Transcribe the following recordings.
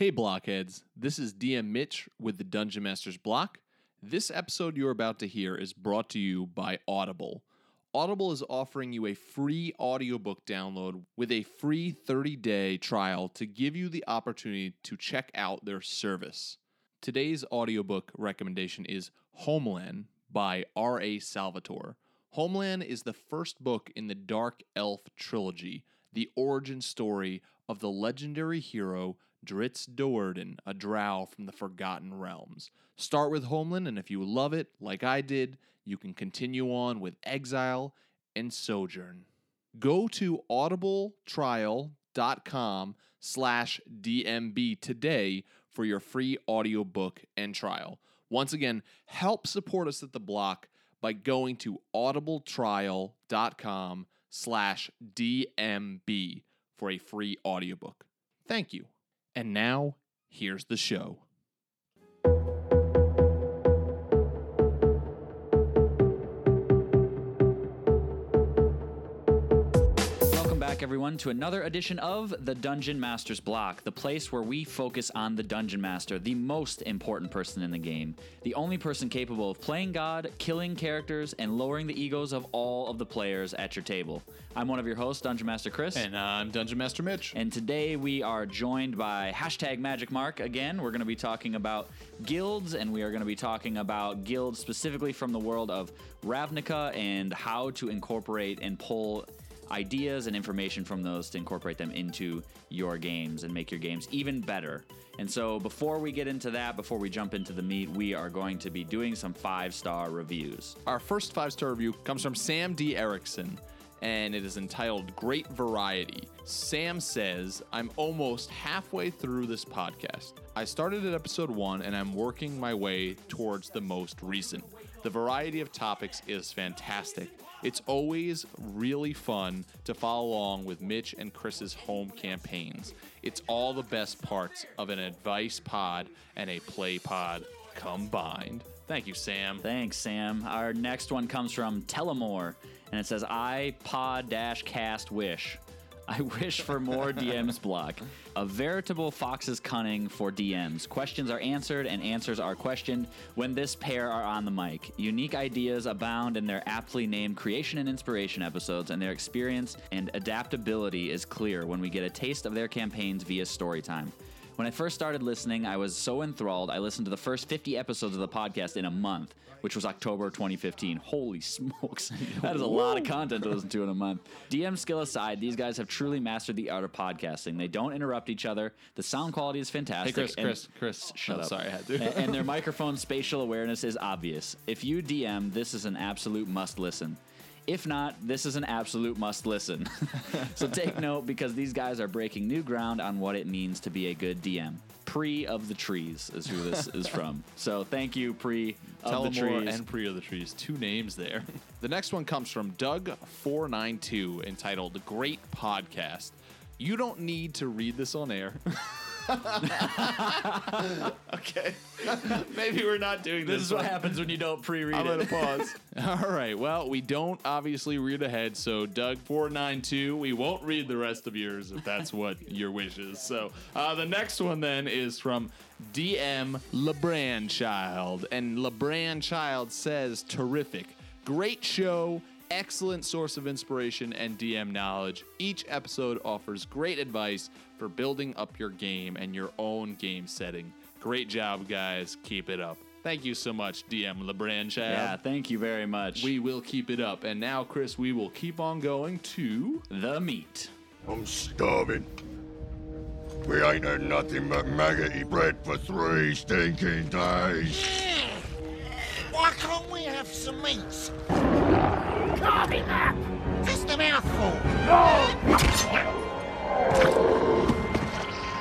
Hey, blockheads. This is DM Mitch with the Dungeon Master's Block. This episode you're about to hear is brought to you by Audible. Audible is offering you a free audiobook download with a free 30 day trial to give you the opportunity to check out their service. Today's audiobook recommendation is Homeland by R.A. Salvatore. Homeland is the first book in the Dark Elf trilogy, the origin story of the legendary hero Drizzt Do'Urden, a drow from the Forgotten Realms. Start with Homeland, and if you love it, like I did, you can continue on with Exile and Sojourn. Go to audibletrial.com slash DMB today for your free audiobook and trial. Once again, help support us at the block by going to audibletrial.com slash DMB for a free audiobook. Thank you. And now, here's the show. Back, everyone, to another edition of the Dungeon Master's Block, the place where we focus on the Dungeon Master, the most important person in the game, the only person capable of playing God, killing characters, and lowering the egos of all of the players at your table. I'm one of your hosts, Dungeon Master Chris. And I'm Dungeon Master Mitch. And today we are joined by hashtag Magic Mark again. We're going to be talking about guilds, and we are going to be talking about guilds specifically from the world of Ravnica and how to incorporate and pull ideas and information from those to incorporate them into your games and make your games even better. And so, before we get into that, before we jump into the meat, we are going to be doing some five star reviews. Our first five star review comes from Sam D. Erickson, and it is entitled Great Variety. Sam says, I'm almost halfway through this podcast. I started at episode one, and I'm working my way towards the most recent. The variety of topics is fantastic. It's always really fun to follow along with Mitch and Chris's home campaigns. It's all the best parts of an advice pod and a play pod combined. Thank you, Sam. Thanks, Sam. Our next one comes from Telemore, and it says, I pod dash cast wish. I wish for more DMs block. A veritable fox's cunning for DMs. Questions are answered and answers are questioned when this pair are on the mic. Unique ideas abound in their aptly named creation and inspiration episodes, and their experience and adaptability is clear when we get a taste of their campaigns via story time. When I first started listening, I was so enthralled, I listened to the first 50 episodes of the podcast in a month, which was October 2015. Holy smokes. That is a lot of content to listen to in a month. DM skill aside, these guys have truly mastered the art of podcasting. They don't interrupt each other. The sound quality is Hey, fantastic. Chris, and- Chris, Chris. Oh, shut Oh, up. Sorry, I had to. and, and their microphone spatial awareness is obvious. If you DM, this is an absolute must listen. If not, this is an absolute must listen. so take note because these guys are breaking new ground on what it means to be a good DM. Pre of the trees is who this is from. So thank you, Pre of the Telemore trees. and Pre of the Trees. Two names there. The next one comes from Doug492 entitled Great Podcast. You don't need to read this on air. okay. Maybe we're not doing this. this is what happens when you don't pre-read I'm it. gonna pause. All right. Well, we don't obviously read ahead, so Doug four nine two. We won't read the rest of yours if that's what your wish is. So uh, the next one then is from DM LeBran Child, and LeBran Child says, "Terrific, great show." Excellent source of inspiration and DM knowledge. Each episode offers great advice for building up your game and your own game setting. Great job, guys. Keep it up. Thank you so much, DM LeBran Child. yeah, thank you very much. We will keep it up. And now, Chris, we will keep on going to. the meat. I'm starving. We ain't had nothing but maggoty bread for three stinking days. Why can't we have some meat? Carving up! Just a mouthful!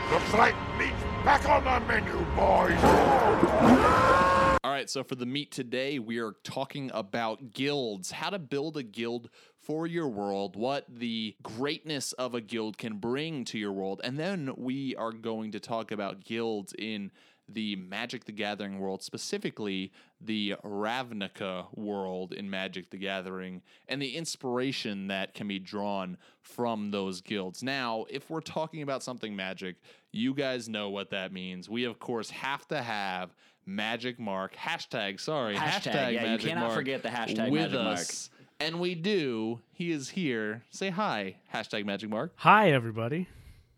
The flank meat's back on the menu, boys. All right, so for the meat today, we are talking about guilds, how to build a guild for your world, what the greatness of a guild can bring to your world. And then we are going to talk about guilds in the Magic the Gathering world, specifically the Ravnica world in Magic the Gathering, and the inspiration that can be drawn from those guilds. Now, if we're talking about something magic, you guys know what that means. We, of course, have to have Magic Mark, hashtag, sorry, Hashtag, hashtag, yeah, you cannot Mark forget the hashtag with Magic Mark. us. And we do. He is here. Say hi, hashtag Magic Mark. Hi, everybody.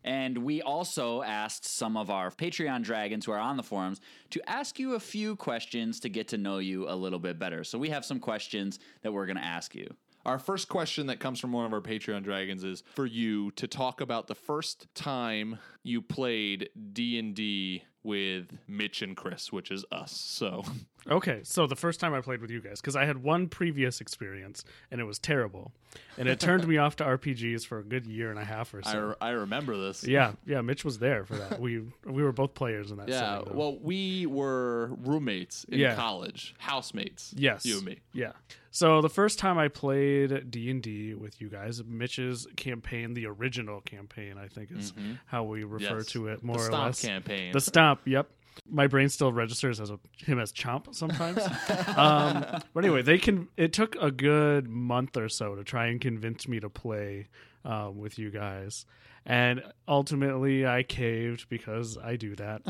And we also asked some of our Patreon dragons who are on the forums to ask you a few questions to get to know you a little bit better. So we have some questions that we're going to ask you. Our first question that comes from one of our Patreon dragons is for you to talk about the first time you played D&D with Mitch and Chris, which is us. So, Okay, so the first time I played with you guys, because I had one previous experience and it was terrible, and it turned me off to RPGs for a good year and a half or I, so. I remember this. yeah, yeah, Mitch was there for that. We we were both players in that. Yeah, setting, well, we were roommates in Yeah. college, housemates. yes, you and me. Yeah. So the first time I played D and D with you guys, Mitch's campaign, the original campaign, I think is how we refer Mm-hmm. Yes. to it The more or Stomp less. campaign. The stomp. Yep. My brain still registers as a, him as Chomp sometimes. um, but anyway, they can. It took a good month or so to try and convince me to play um, with you guys, and ultimately I caved because I do that.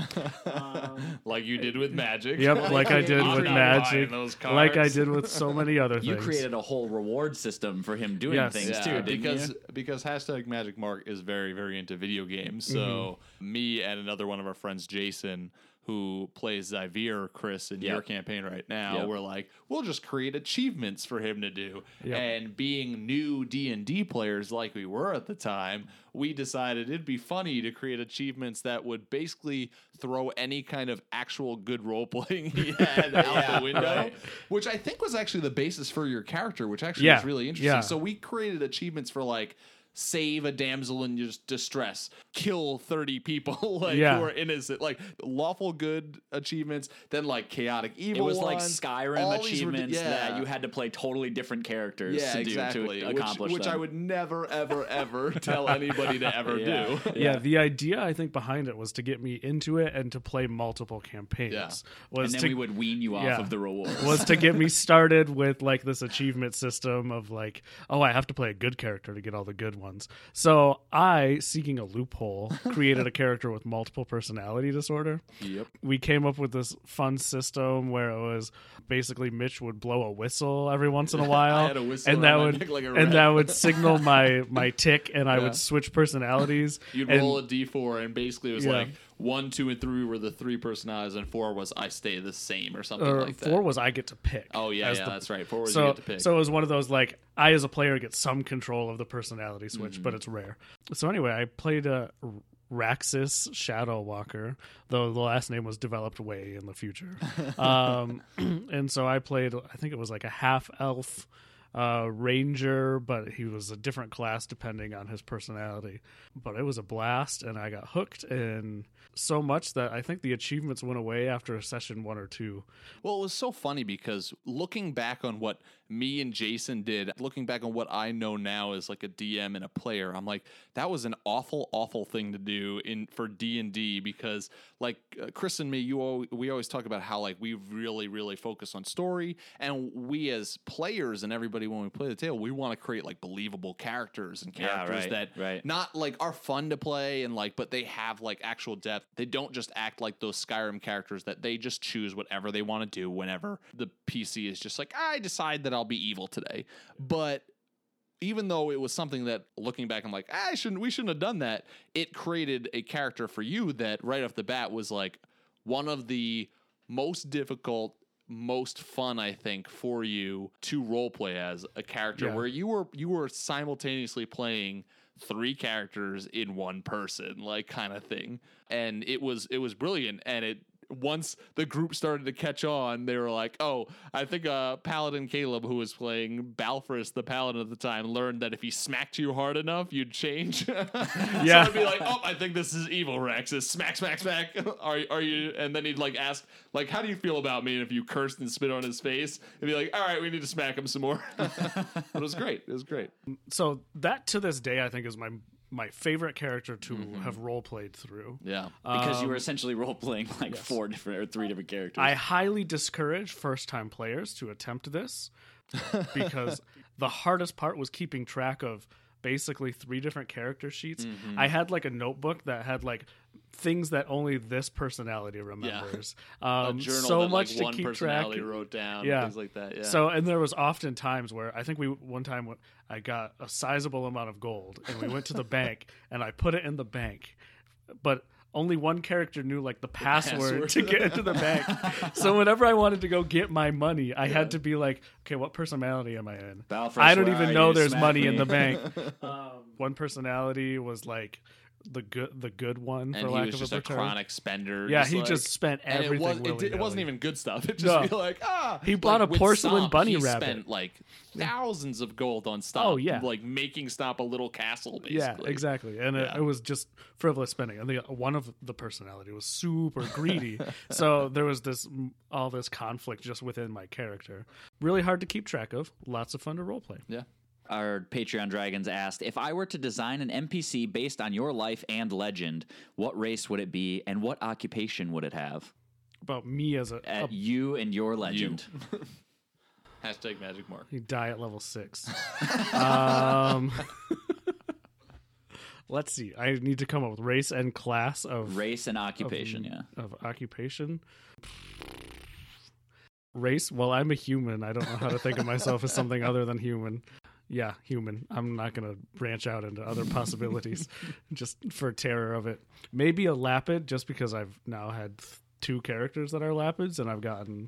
like you did with Magic. Yep, like I did I'm with Magic, buying those like I did with so many other You things. created a whole reward system for him doing Yes. things Yeah, too, didn't because you? because hashtag Magic Mark is very very into video games. So Mm-hmm. me and another one of our friends, Jason, who plays Zyvir, Chris, in your campaign right now, Yep. we're like, we'll just create achievements for him to do. Yep. And being new D and D players like we were at the time, we decided it'd be funny to create achievements that would basically throw any kind of actual good role playing he had out the window, right. which I think was actually the basis for your character, which actually Yeah, was really interesting. yeah. So we created achievements for like save a damsel in dis- distress, kill 30 people like Yeah. who are innocent, like lawful good achievements, then like chaotic evil. It evil was like Skyrim all these ridic- achievements that you had to play totally different characters yeah, to do exactly. to which, accomplish which I would never, ever, ever tell anybody to ever Yeah. do. yeah, the idea I think behind it was to get me into it and to play multiple campaigns. Yeah. Was and then to we would wean you off yeah. of the rewards. was to get me started with like this achievement system of like, oh, I have to play a good character to get all the good ones. So I, seeking a loophole, created a character with multiple personality disorder. Yep. We came up with this fun system where it was basically Mitch would blow a whistle every once in a while, had a whistle and that would like a and that would signal my my tick, and I Yeah. would switch personalities. You'd and- roll a d4, and basically it was Yeah. like one, two, and three were the three personalities, and four was I stay the same or something or like that. four was I get to pick. oh yeah, yeah, the- that's right. Four was so, you get to pick. so it was one of those like I as a player get some control of the personality switch, Mm-hmm. but it's rare. So anyway, I played a Raxus Shadow Walker, though the last name was developed way in the future. um, and so I played, I think it was like a half elf uh, ranger, but he was a different class depending on his personality. But it was a blast, and I got hooked, and so much that I think the achievements went away after a session one or two. Well, it was so funny because looking back on what me and Jason did, looking back on what I know now as like a DM and a player, I'm like, that was an awful, awful thing to do in for D and D because, like uh, Chris and me, you al- we always talk about how like we really, really focus on story, and we as players and everybody when we play the tale, we want to create like believable characters and Yeah, characters right, that right. not like are fun to play and like, but they have like actual depth. They don't just act like those Skyrim characters that they just choose whatever they want to do whenever the PC is just like, I decide that I'll be evil today. But even though it was something that looking back, I'm like, ah, I shouldn't, we shouldn't have done that. It created a character for you that right off the bat was like one of the most difficult, most fun, I think, for you to role play as a character Yeah. where you were you were simultaneously playing three characters in one person, like kind of thing. And it was it was brilliant and it once the group started to catch on, they were like, "Oh, I think uh, Paladin Caleb, who was playing Balfrus, the Paladin at the time, learned that if he smacked you hard enough, you'd change." Yeah. so it'd be like, "Oh, I think this is evil, Raxus. Smack, smack, smack. are are you?" And then he'd like ask, "Like, how do you feel about me?" And if you cursed and spit on his face, it'd be like, "All right, we need to smack him some more." it was great. It was great. So that to this day, I think is my my favorite character to have role played through. Yeah. because you were essentially role playing like four different or three different characters. I highly discourage first time players to attempt this because the hardest part was keeping track of basically three different character sheets. Mm-hmm. I had like a notebook that had like things that only this personality remembers. Um, journal so that much like to one keep track. wrote down, Yeah. things like that. Yeah. So and there was often times where I think we one time I got a sizable amount of gold and we went to the bank and I put it in the bank, but only one character knew like the password, password. to get into the bank. so whenever I wanted to go get my money, I had to be like, okay, what personality am I in? I don't even know there's money in the bank. um, one personality was like the good the good one and for he lack was of just a a chronic spender. Yeah, he like- just spent and everything. it, was, it, it wasn't even good stuff. It just No. be like ah. He bought a porcelain Stomp, bunny he rabbit. Spent like thousands of gold on Stomp. Oh, yeah. like making Stomp a little castle. Basically. Yeah, exactly. And Yeah. it, it was just frivolous spending. And the one of the personality was super greedy. so there was this all this conflict just within my character. Really hard to keep track of. Lots of fun to role play. Yeah. Our Patreon dragons asked if I were to design an NPC based on your life and legend, what race would it be, and what occupation would it have? About me as a, At a you and your legend. Hashtag magic mark. you die at level six. um, let's see. I need to come up with race and class of Race and occupation, yeah. of occupation. Race? Well, I'm a human. I don't know how to think of myself as something other than human. Yeah, human. I'm not going to branch out into other possibilities just for terror of it. Maybe a lapid, just because I've now had th- two characters that are lapids and I've gotten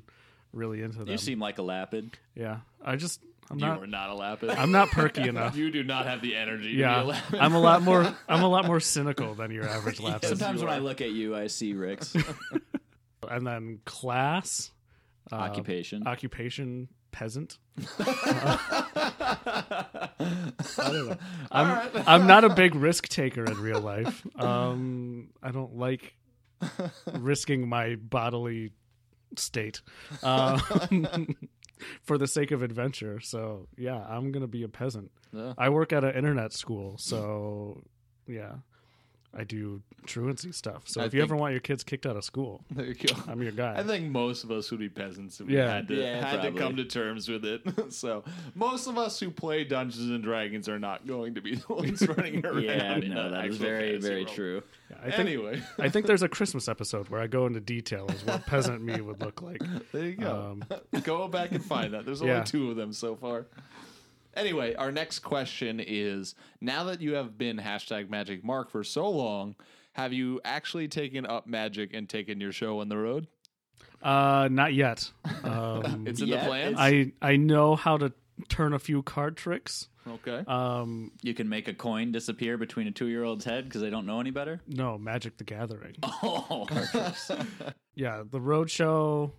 really into them. You seem like a lapid. yeah, I just I'm You not are not a lapid. I'm not perky enough. You do not have the energy. To be a Yeah, lapid. I'm a lot more I'm a lot more cynical than your average lapid. Sometimes when I look at you, I see Rick's And then class, uh, occupation. occupation peasant. I don't know. I'm, I'm not a big risk taker in real life. Um, I don't like risking my bodily state um, for the sake of adventure. So yeah, I'm gonna be a peasant. Yeah. I work at an internet school, so yeah, I do truancy stuff. So I if you ever want your kids kicked out of school, There you go. I'm your guy. I think most of us would be peasants if we Yeah. had to Yeah, had to come to terms with it. so most of us who play Dungeons and Dragons are not going to be the ones running around. yeah, in no, that is very, very world. true. Yeah, I think Anyway, I think there's a Christmas episode where I go into detail as what peasant me would look like. there you go. Um, go back and find that. There's only Yeah. two of them so far. Anyway, our next question is: Now that you have been hashtag Magic Mark for so long, have you actually taken up Magic and taken your show on the road? uh, not yet. Um, It's in Yeah, the plans. I I know how to turn a few card tricks. okay. Um, You can make a coin disappear between a two-year-old's head because they don't know any better. no, Magic the Gathering. Oh, Yeah, the road show.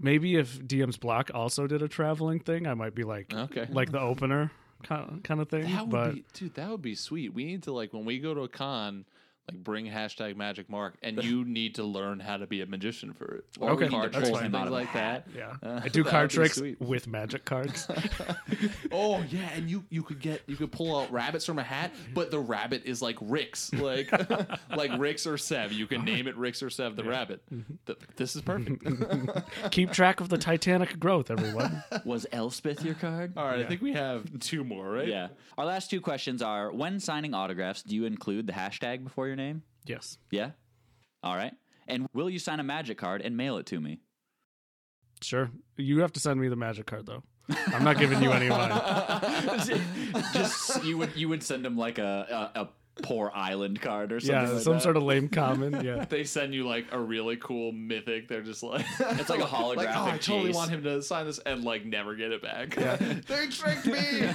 Maybe if DM's Block also did a traveling thing, I might be like Okay. like the opener kind kind of thing. That would but be, dude. That would be sweet. We need to like when we go to a con, like bring hashtag Magic Mark, and you need to learn how to be a magician for it. Or Okay, card that's tricks fine. and Out things like that. yeah, Uh, I do card tricks sweet. with magic cards. Oh yeah, and you you could get you could pull out rabbits from a hat, but the rabbit is like Rix, like like Rix or Sev. You can name it Rix or Sev the rabbit. Mm-hmm. This is perfect. Keep track of the Titanic growth, everyone. was Elspeth your card? All right, I think we have two more, right? Yeah. Our last two questions are: When signing autographs, do you include the hashtag before your name? yes, Yeah. All right. And will you sign a magic card and mail it to me? sure. You have to send me the magic card though. I'm not giving you any of mine. Just you would you would send him like a a, a poor island card or something. yeah, like some that. sort of lame common. Yeah. They send you like a really cool mythic. They're just like It's like a holographic Like, oh, I totally Jace. want him to sign this and like never get it back. Yeah. they tricked me.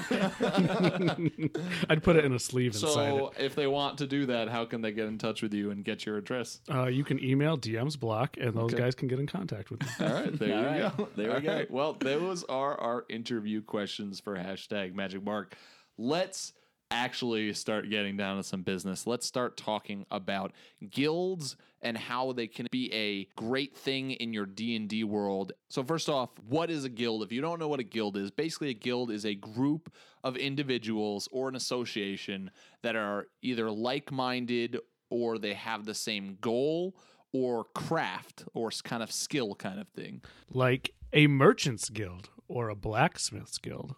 I'd put it in a sleeve and sign it. so if they want to do that, how can they get in touch with you and get your address? Uh, you can email DM's block, and those Okay. guys can get in contact with me. All right, there All you right, go. there we All go. right, Well, those are our interview questions for hashtag Magic Mark. Let's actually start getting down to some business. Let's start talking about guilds and how they can be a great thing in your D&D world. So first off, what is a guild? If you don't know what a guild is, basically a guild is a group of individuals or an association that are either like-minded or they have the same goal or craft or kind of skill kind of thing. like a merchant's guild or a blacksmith's guild.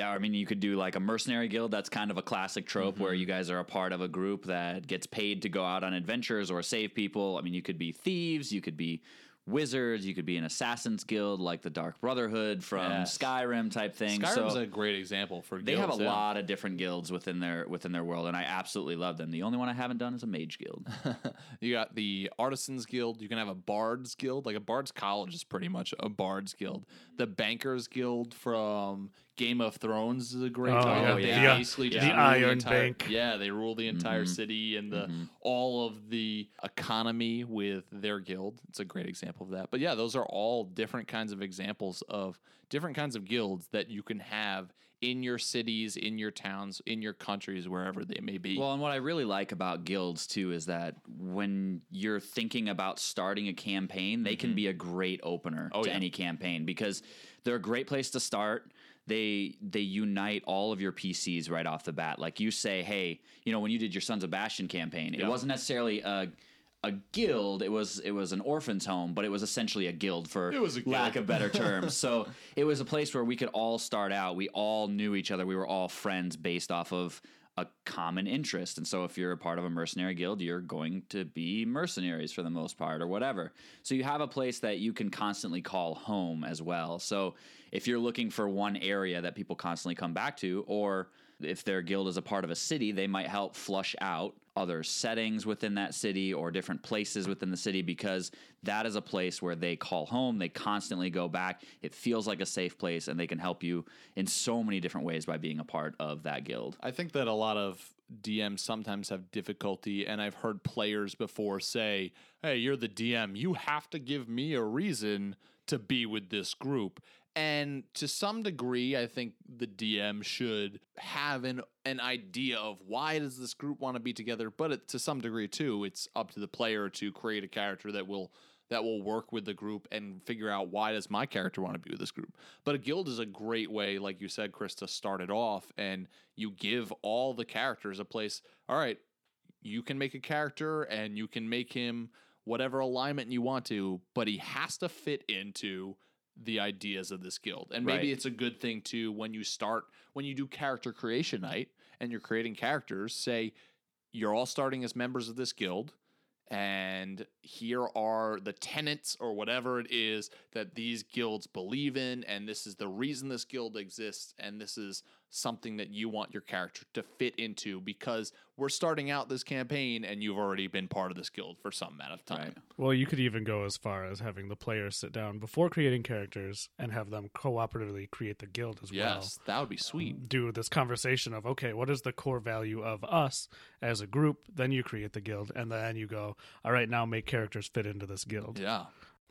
Yeah, I mean, you could do like a mercenary guild. That's kind of a classic trope where Mm-hmm. you guys are a part of a group that gets paid to go out on adventures or save people. I mean, you could be thieves, you could be wizards, you could be an assassin's guild like the Dark Brotherhood from Yes. Skyrim type thing. Skyrim's so a great example for guilds. they have a yeah. lot of different guilds within their within their world, and I absolutely love them. The only one I haven't done is a mage guild. you got the artisans guild you can have a bards guild like a bards college is pretty much a bards guild the bankers guild from game of thrones is a great Oh, one. yeah. They The, uh, basically the just rule Iron entire- Bank. yeah they rule the entire Mhm. city and the Mhm. all of the economy with their guild it's a great example of that but yeah those are all different kinds of examples of different kinds of guilds that you can have in your cities in your towns in your countries wherever they may be Well, and what I really like about guilds too is that when you're thinking about starting a campaign, they can be a great opener Mm-hmm. Oh, to yeah. any campaign because they're a great place to start. They they unite all of your PCs right off the bat. Like you say, hey, you know, when you did your Sons of Bastion campaign, it wasn't necessarily a a guild. It was it was an orphan's home, but it was essentially a guild for It was a lack of better terms. so it was a place where we could all start out. We all knew each other. We were all friends based off of a common interest. And so if you're a part of a mercenary guild, you're going to be mercenaries for the most part or whatever. So you have a place that you can constantly call home as well. So if you're looking for one area that people constantly come back to or if their guild is a part of a city, they might help flush out other settings within that city or different places within the city because that is a place where they call home. They constantly go back. It feels like a safe place and they can help you in so many different ways by being a part of that guild. I think that a lot of DMs sometimes have difficulty, and I've heard players before say, Hey, you're the DM. You have to give me a reason to be with this group. And to some degree, I think the DM should have an an idea of why does this group want to be together. But it, to some degree, too, it's up to the player to create a character that will that will work with the group and figure out why does my character want to be with this group. But a guild is a great way, like you said, Chris, to start it off, and you give all the characters a place. All right, you can make a character and you can make him whatever alignment you want to, but he has to fit into the ideas of this guild. And maybe Right. it's a good thing too when you start when you do character creation night and you're creating characters, say you're all starting as members of this guild and here are the tenets or whatever it is that these guilds believe in and this is the reason this guild exists and this is something that you want your character to fit into because we're starting out this campaign and you've already been part of this guild for some amount of time. Right. Well, you could even go as far as having the players sit down before creating characters and have them cooperatively create the guild as well. Yes, that would be sweet. Do this conversation of, okay, what is the core value of us as a group? Then you create the guild, and then you go, all right, now make characters fit into this guild. Yeah.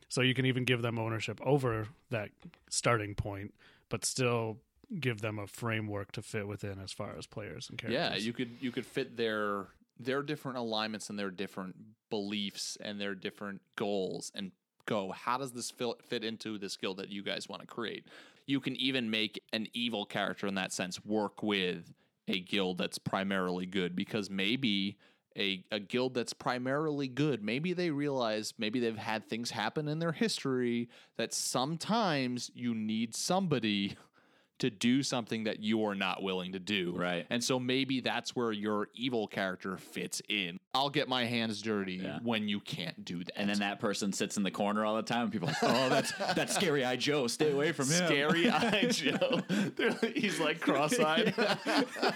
So you can even give them ownership over that starting point, but still give them a framework to fit within as far as players and characters. Yeah, you could you could fit their their different alignments and their different beliefs and their different goals and go how does this fit, fit into the skill that you guys want to create you can even make an evil character in that sense work with a guild that's primarily good because maybe a, a guild that's primarily good maybe they realize maybe they've had things happen in their history that sometimes you need somebody to do something that you're not willing to do. Right. And so maybe that's where your evil character fits in. I'll get my hands dirty Yeah. when you can't do that. And then that person sits in the corner all the time, and people are like, "Oh, that's that's scary eye Joe. Stay away from him." Scary Eye Joe. He's like cross-eyed.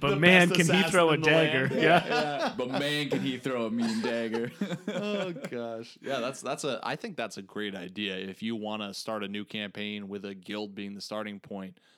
But man, can he throw a dagger? land. Yeah. Yeah, but man, can he throw a mean dagger? oh gosh. Yeah, that's that's a I think that's a great idea. If you want to start a new campaign with a guild being the starting point,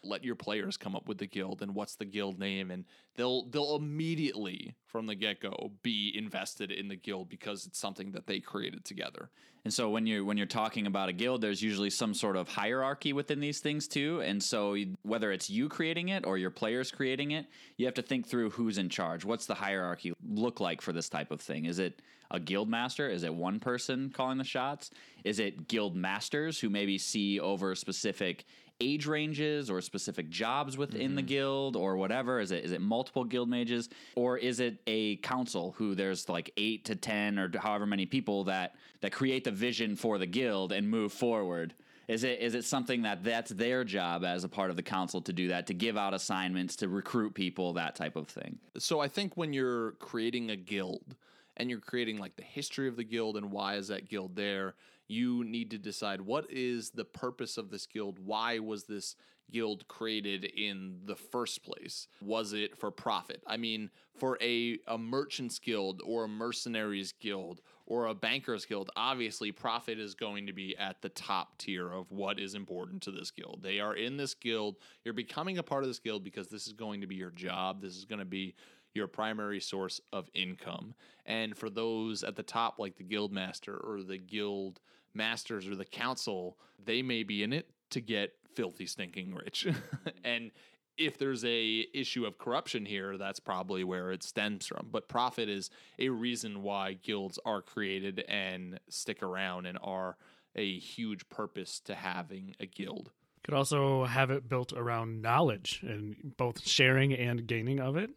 let your players come up with the guild and what's the guild name and they'll they'll immediately from the get-go be invested in the guild because it's something that they created together. And so when you're when you're talking about a guild, there's usually some sort of hierarchy within these things too. And so whether it's you creating it or your players creating it, you have to think through who's in charge. What's the hierarchy look like for this type of thing? Is it a guild master? Is it one person calling the shots? Is it guild masters who maybe see over specific age ranges or specific jobs within the mm-hmm. guild or whatever? Is it is it multiple guild mages or is it a council who there's like eight to ten or however many people that that create the vision for the guild and move forward? Is it is it something that that's their job as a part of the council to do that to give out assignments to recruit people that type of thing? So I think when you're creating a guild and you're creating like the history of the guild and why is that guild there, you need to decide what is the purpose of this guild? Why was this guild created in the first place? Was it for profit? I mean, for a a merchant's guild or a mercenaries guild or a bankers guild, obviously profit is going to be at the top tier of what is important to this guild. They are in this guild. You're becoming a part of this guild because this is going to be your job. This is going to be your primary source of income. And for those at the top, like the guild master or the guild masters or the council, they may be in it to get filthy stinking rich. Mm-hmm. and if there's a issue of corruption here, that's probably where it stems from. But profit is a reason why guilds are created and stick around and are a huge purpose to having a guild. Could also have it built around knowledge and both sharing and gaining of it.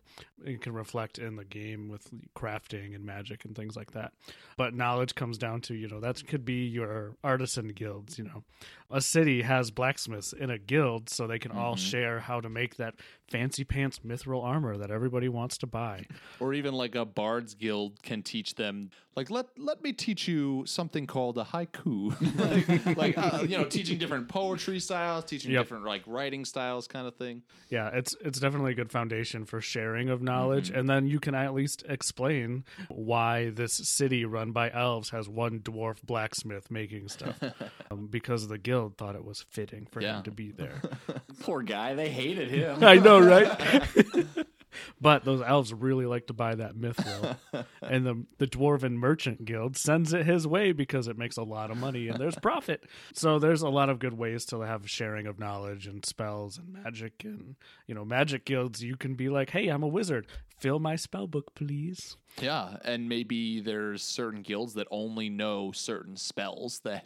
It can reflect in the game with crafting and magic and things like that. But knowledge comes down to, you know, that could be your artisan guilds, you know. A city has blacksmiths in a guild so they can all mm-hmm. share how to make that fancy pants mithril armor that everybody wants to buy. or even like a bard's guild can teach them like let let me teach you something called a haiku like, like uh, you know teaching different poetry styles teaching Yep. different like writing styles kind of thing Yeah, it's it's definitely a good foundation for sharing of knowledge, and then you can at least explain why this city run by elves has one dwarf blacksmith making stuff, um, because the guild thought it was fitting for Yeah. him to be there. Poor guy, they hated him. I know, right? But those elves really like to buy that mithril, and the the dwarven merchant guild sends it his way because it makes a lot of money and there's profit. So there's a lot of good ways to have sharing of knowledge and spells and magic and you know magic guilds. You can be like, hey, I'm a wizard. Fill my spell book, please. yeah and maybe there's certain guilds that only know certain spells that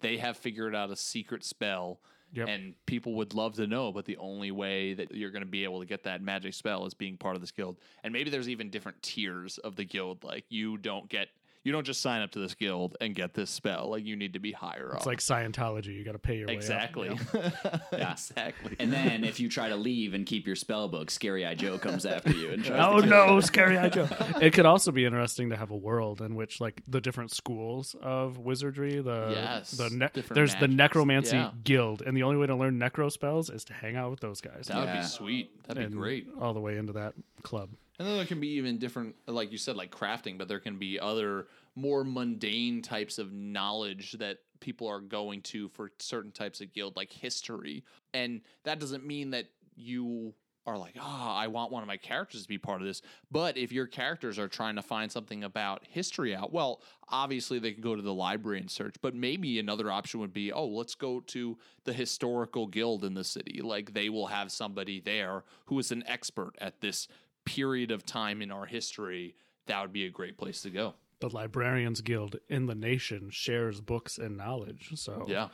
they have figured out a secret spell Yep. and people would love to know but the only way that you're going to be able to get that magic spell is being part of this guild and maybe there's even different tiers of the guild like you don't get you don't just sign up to this guild and get this spell like you need to be higher It's up like Scientology. You got to pay your way exactly you? Yeah. exactly And then if you try to leave and keep your spell book, Scary Eye Joe comes after you and tries Oh to no, scary eye Joe. It could also be interesting to have a world in which like the different schools of wizardry, the Yes, the ne- different there's the necromancy Yeah. guild, and the only way to learn necro spells is to hang out with those guys. that would Yeah. be sweet that'd and be great All the way into that club. And then there can be even different, like you said, like crafting, but there can be other more mundane types of knowledge that people are going to for certain types of guild, like history. And that doesn't mean that you are like, ah, I want one of my characters to be part of this. But if your characters are trying to find something about history out, well, obviously they can go to the library and search. But maybe another option would be, oh, let's go to the historical guild in the city. Like they will have somebody there who is an expert at this period of time in our history. That would be a great place to go. The Librarians Guild in the nation shares books and knowledge. So Yeah.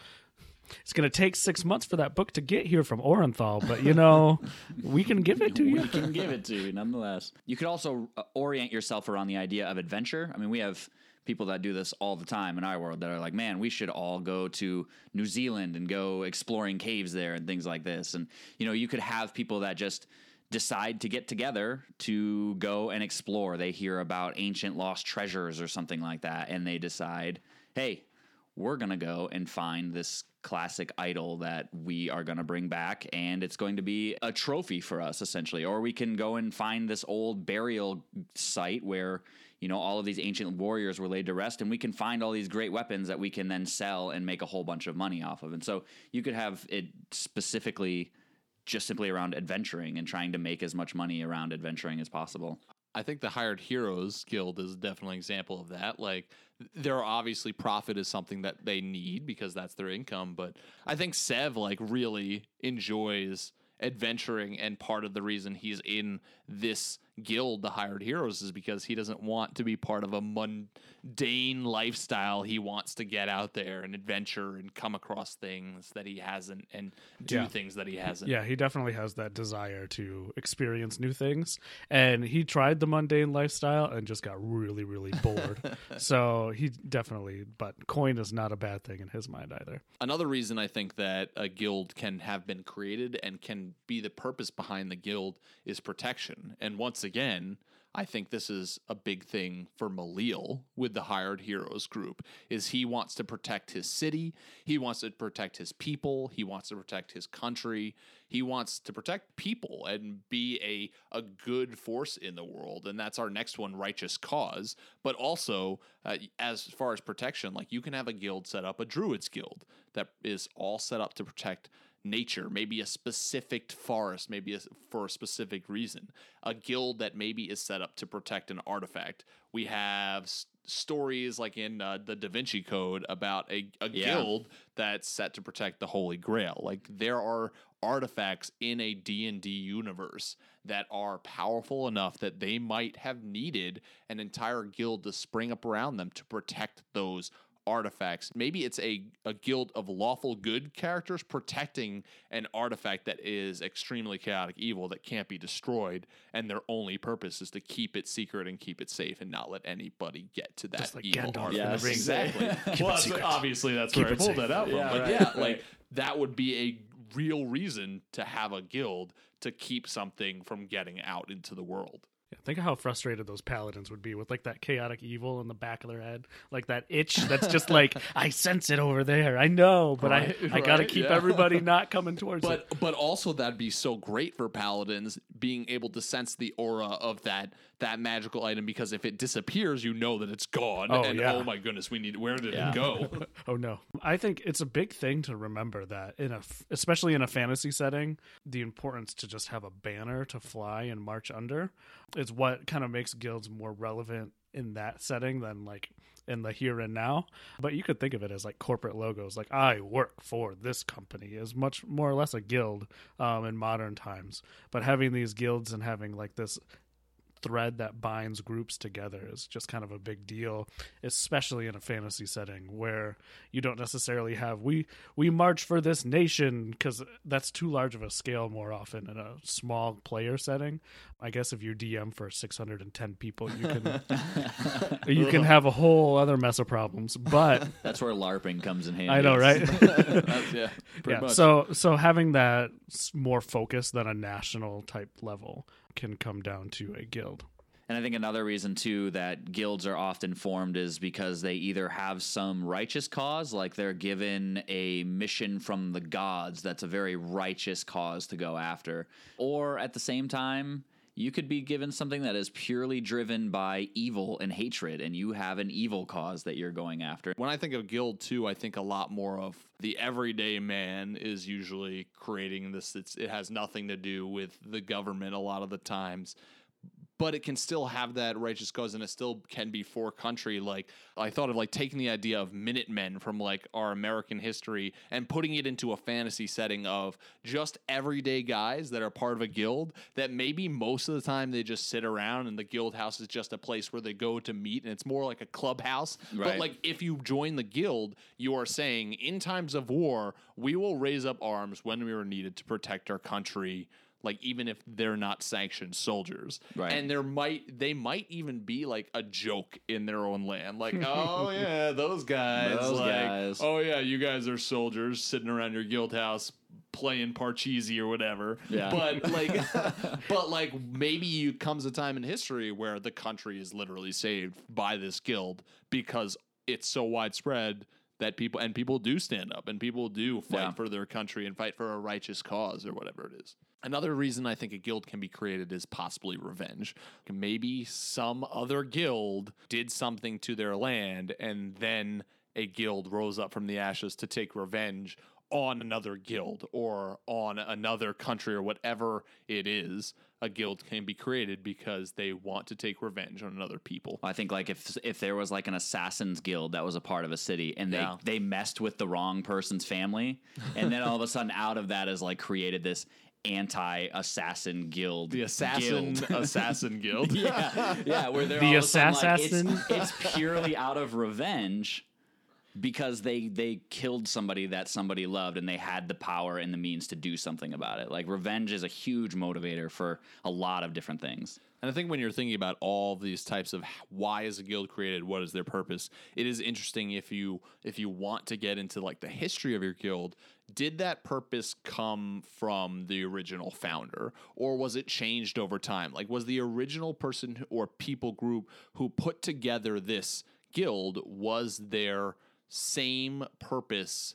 it's going to take six months for that book to get here from Orenthal, but you know, we can give it to you. we can give it to you nonetheless. You could also uh, orient yourself around the idea of adventure. I mean, we have people that do this all the time in our world that are like, man, we should all go to New Zealand and go exploring caves there and things like this. And you know, you could have people that just decide to get together to go and explore. They hear about ancient lost treasures or something like that, and they decide, hey, we're going to go and find this classic idol that we are going to bring back and it's going to be a trophy for us essentially or we can go and find this old burial site where you know all of these ancient warriors were laid to rest and we can find all these great weapons that we can then sell and make a whole bunch of money off of and so you could have it specifically just simply around adventuring and trying to make as much money around adventuring as possible I think the Hired Heroes Guild is definitely an example of that. Like, there are obviously profit is something that they need because that's their income, but I think Sev like really enjoys adventuring, and part of the reason he's in this guild, the Hired Heroes, is because he doesn't want to be part of a mundane lifestyle. He wants to get out there and adventure and come across things that he hasn't and do Yeah. things that he hasn't. Yeah, he definitely has that desire to experience new things. And he tried the mundane lifestyle and just got really, really bored. so he definitely, but coin is not a bad thing in his mind either. Another reason I think that a guild can have been created and can be the purpose behind the guild is protection. And once again, I think this is a big thing for Malil with the Hired Heroes group is he wants to protect his city, he wants to protect his people, he wants to protect his country, he wants to protect people and be a a good force in the world and that's our next one righteous cause. But also uh, as far as protection like you can have a guild set up a druids guild that is all set up to protect nature, maybe a specific forest, maybe a, for a specific reason. A guild that maybe is set up to protect an artifact. We have s- stories like in uh, the Da Vinci Code about a, a Yeah. guild that's set to protect the Holy Grail. Like there are artifacts in a D&D universe that are powerful enough that they might have needed an entire guild to spring up around them to protect those artifacts. Maybe it's a, a guild of lawful good characters protecting an artifact that is extremely chaotic evil that can't be destroyed, and their only purpose is to keep it secret and keep it safe and not let anybody get to that Just like evil Gandalf artifact. the ring. Exactly. Keep well, that's- obviously that's Keep where I pulled safe. that out from. Yeah, but right, yeah, right. like that would be a real reason to have a guild to keep something from getting out into the world. Yeah, think of how frustrated those paladins would be with like that chaotic evil in the back of their head, like that itch that's just like I sense it over there. I know, but Right, I I gotta keep yeah. everybody not coming towards it. But but also that'd be so great for paladins being able to sense the aura of that that magical item because if it disappears, you know that it's gone. Oh, and yeah. oh my goodness, we need where did Yeah. it go? Oh no. I think it's a big thing to remember that in a especially in a fantasy setting, the importance to just have a banner to fly and march under is what kind of makes guilds more relevant in that setting than like in the here and now. But you could think of it as like corporate logos, like I work for this company is much more or less a guild um, in modern times. But having these guilds and having like this thread that binds groups together is just kind of a big deal especially in a fantasy setting where you don't necessarily have we we march for this nation because that's too large of a scale more often in a small player setting. I guess if you're dm for 610 people you can you can have a whole other mess of problems but That's where LARPing comes in handy. i know right yeah, yeah much. so so having that more focus than a national type level can come down to a guild And I think another reason too that guilds are often formed is because they either have some righteous cause, like they're given a mission from the gods that's a very righteous cause to go after, or at the same time, you could be given something that is purely driven by evil and hatred, and you have an evil cause that you're going after. When I think of guild too, I think a lot more of the everyday man is usually creating this. It has nothing to do with the government a lot of the times. But it can still have that righteous cause and it still can be for country. Like I thought of like taking the idea of Minutemen from like our American history and putting it into a fantasy setting of just everyday guys that are part of a guild that maybe most of the time they just sit around and the guild house is just a place where they go to meet and it's more like a clubhouse. But like if you join the guild, you are saying in times of war, we will raise up arms when we are needed to protect our country. Like even if they're not sanctioned soldiers. Right. And there might they might even be like a joke in their own land. Like, oh yeah, those guys. Those like, guys. Oh yeah, you guys are soldiers sitting around your guild house playing Parcheesi or whatever. Yeah. But like but like maybe you comes a time in history where the country is literally saved by this guild because it's so widespread that people and people do stand up and people do fight Yeah. for their country and fight for a righteous cause or whatever it is. Another reason I think a guild can be created is possibly revenge. Maybe some other guild did something to their land and then a guild rose up from the ashes to take revenge on another guild or on another country or whatever it is. A guild can be created because they want to take revenge on another people. I think like if if there was like an assassins guild that was a part of a city and they Yeah. they messed with the wrong person's family and then all of a sudden out of that is like created this anti-assassin guild The assassin guild. assassin guild. yeah yeah where they're The all of like, it's, assassin? it's purely out of revenge because they they killed somebody that somebody loved and they had the power and the means to do something about it. Like revenge is a huge motivator for a lot of different things. And I think when you're thinking about all these types of why is a guild created, what is their purpose, it is interesting if you if you want to get into like the history of your guild, did that purpose come from the original founder? Or was it changed over time? Like was the original person or people group who put together this guild was their same purpose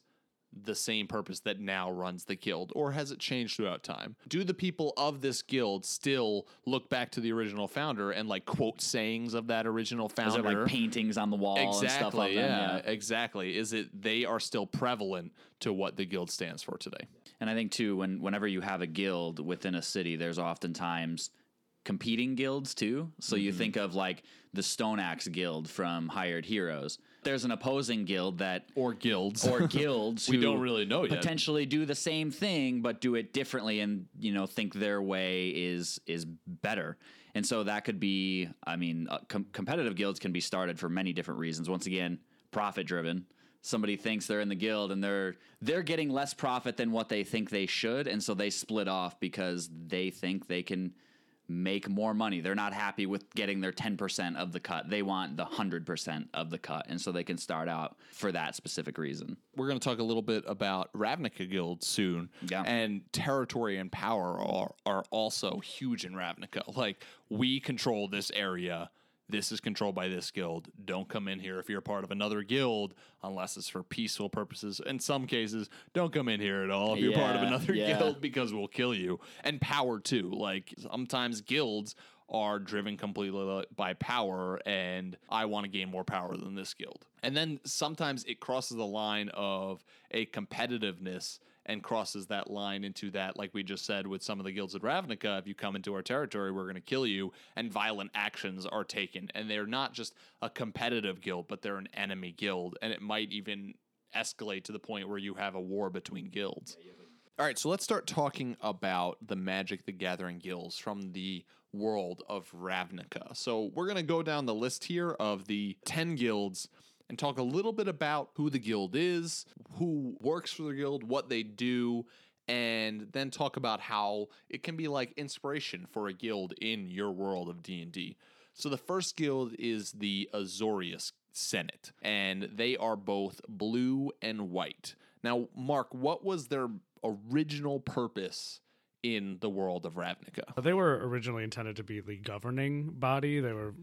the same purpose that now runs the guild, or has it changed throughout time? Do the people of this guild still look back to the original founder and like quote sayings of that original Is founder? like paintings on the wall exactly, and stuff like yeah, that? Yeah. exactly. Is it they are still prevalent to what the guild stands for today? And I think too, when whenever you have a guild within a city, there's oftentimes competing guilds too. So you mm-hmm. think of like the Stone Axe Guild from Hired Heroes. There's an opposing guild that Or guilds? or guilds We who don't really know yet. potentially do the same thing but do it differently and you know think their way is is better and so that could be i mean uh, com- competitive guilds can be started for many different reasons once again profit driven somebody thinks they're in the guild and they're they're getting less profit than what they think they should and so they split off because they think they can make more money. They're not happy with getting their 10% of the cut. They want the 100% of the cut. And so they can start out for that specific reason. we're going to talk a little bit about Ravnica Guild soon. Yeah. And territory and power are, are also huge in Ravnica. Like, we control this area. This is controlled by this guild. Don't come in here if you're a part of another guild unless it's for peaceful purposes. In some cases, don't come in here at all if you're part of another yeah. guild because we'll kill you. And power, too. Like, sometimes guilds are driven completely by power and I want to gain more power than this guild. And then sometimes it crosses the line of a competitiveness and crosses that line into that, like we just said with some of the guilds at Ravnica, if you come into our territory, we're going to kill you, and violent actions are taken. And they're not just a competitive guild, but they're an enemy guild. And it might even escalate to the point where you have a war between guilds. All right, so let's start talking about the Magic the Gathering guilds from the world of Ravnica. So we're going to go down the list here of the 10 guilds and talk a little bit about who the guild is, who works for the guild, what they do, and then talk about how it can be like inspiration for a guild in your world of D&D. So the first guild is the Azorius Senate, and they are both blue and white. Now, Mark, what was their original purpose in the world of Ravnica? They were originally intended to be the governing body. They were,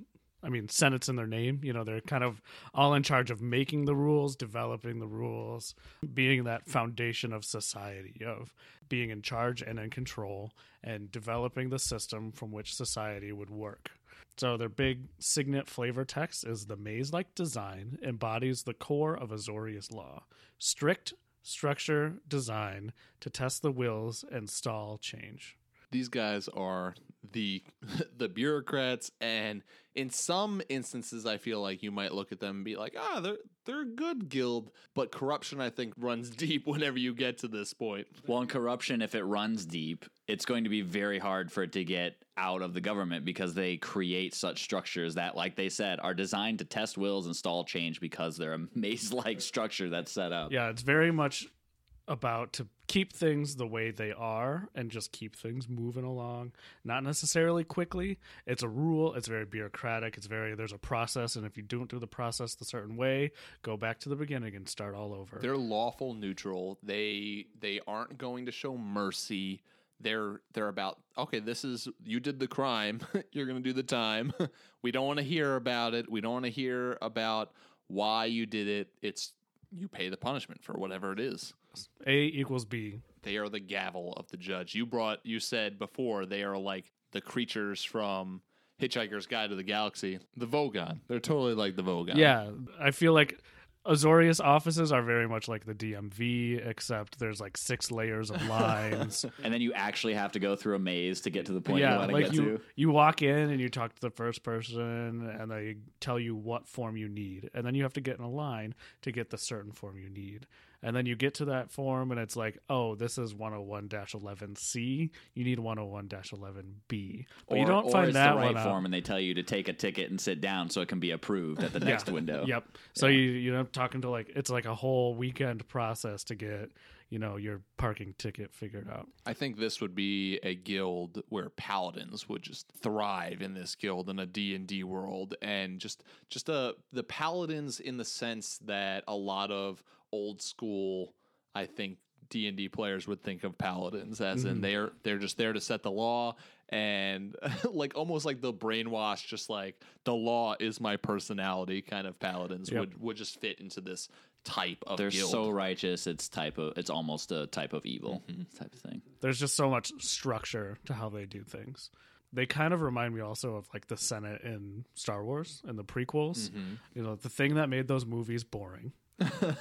I mean, Senate's in their name. You know, they're kind of all in charge of making the rules, developing the rules, being that foundation of society, of being in charge and in control, and developing the system from which society would work. So their big signet flavor text is the maze-like design embodies the core of Azorius law. Strict structure design to test the wills and stall change. These guys are the the bureaucrats and in some instances I feel like you might look at them and be like, "Ah, they're they're a good guild." But corruption I think runs deep whenever you get to this point. Well, in corruption, if it runs deep, it's going to be very hard for it to get out of the government because they create such structures that, like they said, are designed to test wills and stall change because they're a maze like structure that's set up. Yeah, it's very much about to keep things the way they are and just keep things moving along not necessarily quickly it's a rule it's very bureaucratic it's very there's a process and if you don't do the process the certain way go back to the beginning and start all over They're lawful neutral. They they aren't going to show mercy. They're they're about okay, this is you did the crime. You're going to do the time. we don't want to hear about it. We don't want to hear about why you did it. It's you pay the punishment for whatever it is. A equals b They are the gavel of the judge. You brought you said before they are like the creatures from Hitchhiker's Guide to the Galaxy, the Vogon. They're totally like the Vogon. yeah i feel like azorius offices are very much like the dmv except there's like six layers of lines And then you actually have to go through a maze to get to the point you yeah, want to like get you to. you walk in and you talk to the first person and they tell you what form you need and then you have to get in a line to get the certain form you need and then you get to that form and it's like oh this is 101-11c you need 101-11b but or, you don't or find that the right one out. form, and they tell you to take a ticket and sit down so it can be approved at the next Yeah. window. Yep. So you you know talking to like it's like a whole weekend process to get you know your parking ticket figured out. I think this would be a guild where paladins would just thrive in this guild in a D&D world and just just uh, the paladins in the sense that a lot of old school I think D&D players would think of paladins as in Mhm. they're they're just there to set the law and like almost like the brainwash just like the law is my personality kind of paladins Yep. would would just fit into this type of They're guild. so righteous. It's type of. It's almost a type of evil Mm-hmm. type of thing. There's just so much structure to how they do things. They kind of remind me also of like the Senate in Star Wars and the prequels. Mm-hmm. You know, the thing that made those movies boring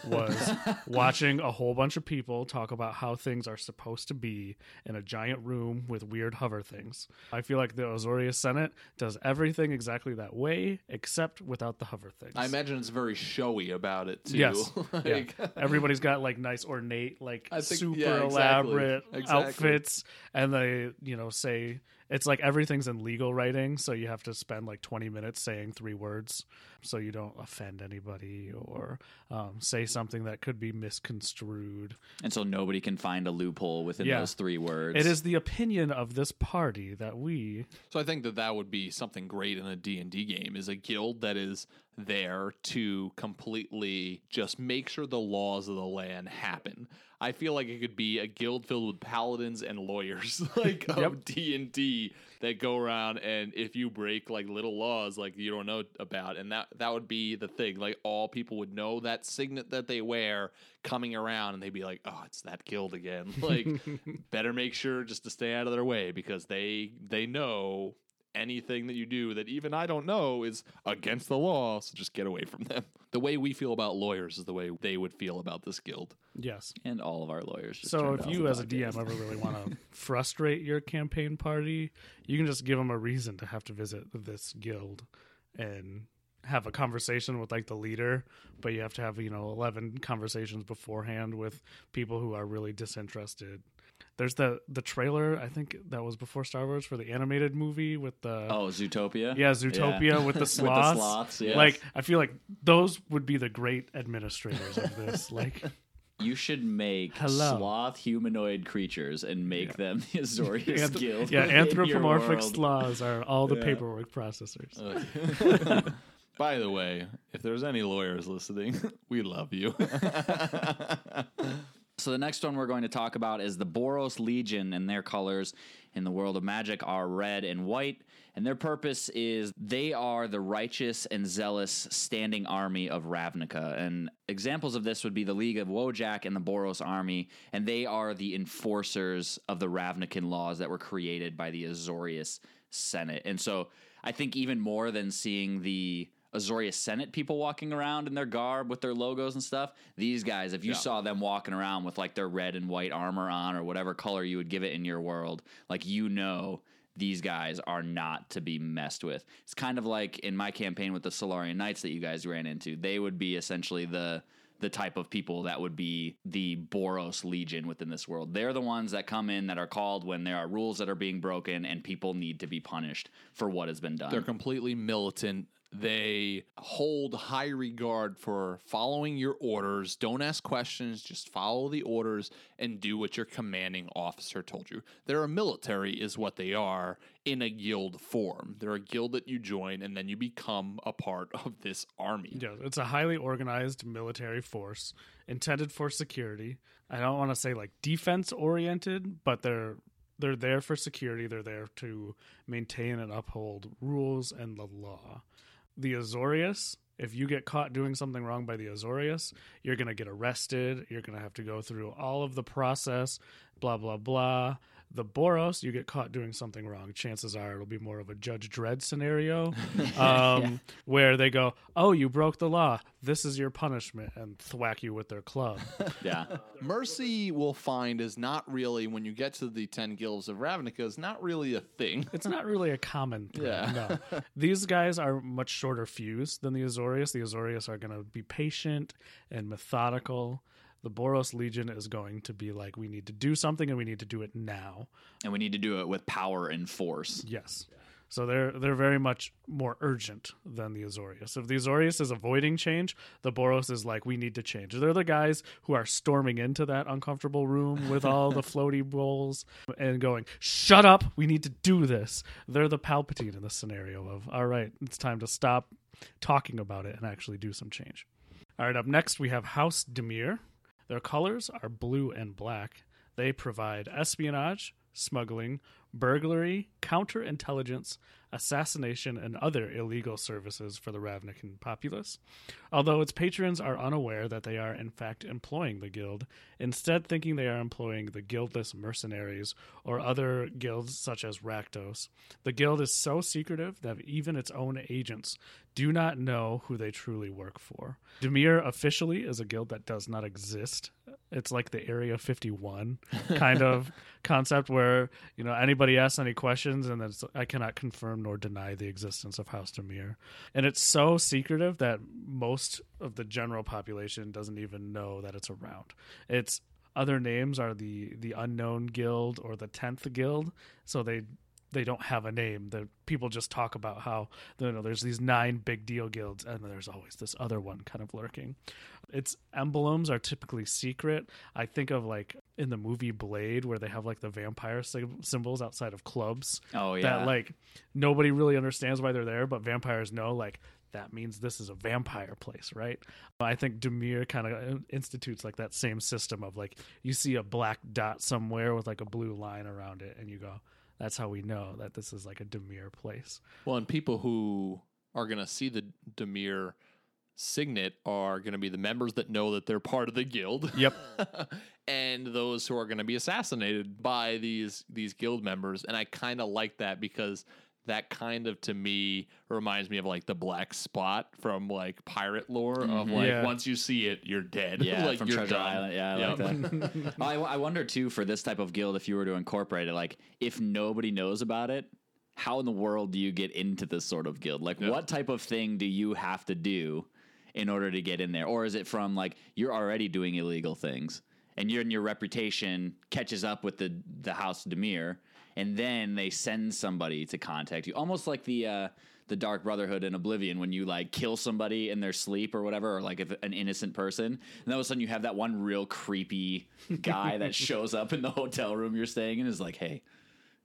was watching a whole bunch of people talk about how things are supposed to be in a giant room with weird hover things. I feel like the Azorius Senate does everything exactly that way, except without the hover things. I imagine it's very showy about it too. Yes. Like- yeah. Everybody's got like nice ornate, like think- super yeah, exactly. elaborate Exactly. outfits, and they, you know, say it's like everything's in legal writing, so you have to spend like 20 minutes saying three words so you don't offend anybody or um, say something that could be misconstrued. And so nobody can find a loophole within Yeah. those three words. It is the opinion of this party that we So I think that that would be something great in a D&D game is a guild that is there to completely just make sure the laws of the land happen. I feel like it could be a guild filled with paladins and lawyers like of Yep. D&D that go around and if you break like little laws like you don't know about and that that would be the thing like all people would know that signet that they wear coming around and they'd be like oh it's that guild again like better make sure just to stay out of their way because they they know anything that you do that even I don't know is against the law so just get away from them the way we feel about lawyers is the way they would feel about this guild yes. and all of our lawyers. just So if you as a. DM ever really want to frustrate your campaign party, you can just give them a reason to have to visit this guild and have a conversation with like the leader, but you have to have, you know, 11 conversations beforehand with people who are really disinterested. There's the the trailer, I think that was before Star Wars for the animated movie with the oh Zootopia, yeah, Zootopia with the sloths. with the sloths, yes. Like I feel like those would be the great administrators of this. Like you should make Hello. sloth humanoid creatures and make them the Azorius Anth- guild. yeah, anthropomorphic sloths are all the Yeah. paperwork processors. by the way if there's any lawyers listening we love you So the next one we're going to talk about is the Boros Legion, and their colors in the world of magic are red and white. And their purpose is they are the righteous and zealous standing army of Ravnica. And examples of this would be the League of Wojek and the Boros army, and they are the enforcers of the Ravnican laws that were created by the Azorius Senate. And so I think even more than seeing the Azorius Senate people walking around in their garb with their logos and stuff. These guys, if you Yeah. saw them walking around with like their red and white armor on or whatever color you would give it in your world, like you know these guys are not to be messed with. It's kind of like in my campaign with the Solarian Knights that you guys ran into. They would be essentially the the type of people that would be the Boros Legion within this world. They're the ones that come in that are called when there are rules that are being broken and people need to be punished for what has been done. They're completely militant. They hold high regard for following your orders. Don't ask questions, just follow the orders and do what your commanding officer told you. They're a military, is what they are in a guild form. They're a guild that you join and then you become a part of this army. Yeah, it's a highly organized military force intended for security. I don't want to say like defense oriented, but they're they're there for security. They're there to maintain and uphold rules and the law. The Azorius, if you get caught doing something wrong by the Azorius, you're going to get arrested. You're going to have to go through all of the process, blah, blah, blah. The Boros, you get caught doing something wrong. Chances are it'll be more of a Judge Dredd scenario um, where they go, Oh, you broke the law. This is your punishment, and thwack you with their club. Yeah. Mercy will find is not really when you get to the ten guilds of Ravnica is not really a thing. It's not really a common thing. Yeah. No. These guys are much shorter fuse than the Azorius. The Azorius are going to be patient and methodical. The Boros Legion is going to be like, we need to do something and we need to do it now. and we need to do it with power and force. Yes. So they're they're very much more urgent than the Azorius. If the Azorius is avoiding change, the Boros is like, we need to change. They're the guys who are storming into that uncomfortable room with all the floaty bowls and going, Shut up, we need to do this. They're the Palpatine in this scenario of, all right, it's time to stop talking about it and actually do some change. All right, up next we have House Dimir. Their colors are blue and black. They provide espionage, smuggling, burglary, counterintelligence, assassination, and other illegal services for the Ravnican populace. Although its patrons are unaware that they are in fact employing the guild, instead thinking they are employing the guildless mercenaries or other guilds such as Rakdos. The guild is so secretive that even its own agents do not know who they truly work for. Dimir officially is a guild that does not exist. It's like the Area 51 kind of concept where, you know, anybody asks any questions and then it's, I cannot confirm nor deny the existence of House Dimir. And it's so secretive that most of the general population doesn't even know that it's around. It's other names are the the unknown guild or the 10th guild, so they they don't have a name. The people just talk about how you know there's these nine big deal guilds, and there's always this other one kind of lurking. Its emblems are typically secret. I think of like in the movie Blade, where they have like the vampire symbols outside of clubs. Oh, yeah. that like nobody really understands why they're there, but vampires know like that means this is a vampire place, right? I think Dimir kind of uh, institutes like that same system of like you see a black dot somewhere with like a blue line around it, and you go, that's how we know that this is like a Dimir place. Well, and people who are going to see the Dimir signet are going to be the members that know that they're part of the guild. Yep. and those who are going to be assassinated by these these guild members and I kind of like that because that kind of to me reminds me of like the black spot from like pirate lore of mm-hmm. like Yeah. once you see it you're dead Yeah, like from you're Treasure done. Island. Yeah, I Yep. like that. I, I wonder too for this type of guild, if you were to incorporate it, like if nobody knows about it, how in the world do you get into this sort of guild? Like, Yeah. what type of thing do you have to do in order to get in there, or is it from like you're already doing illegal things and your and your reputation catches up with the the House Dimir, and then they send somebody to contact you, almost like the. Uh, the Dark Brotherhood in Oblivion, when you like kill somebody in their sleep or whatever, or like if an innocent person, and then all of a sudden you have that one real creepy guy that shows up in the hotel room you're staying in, is like, "Hey,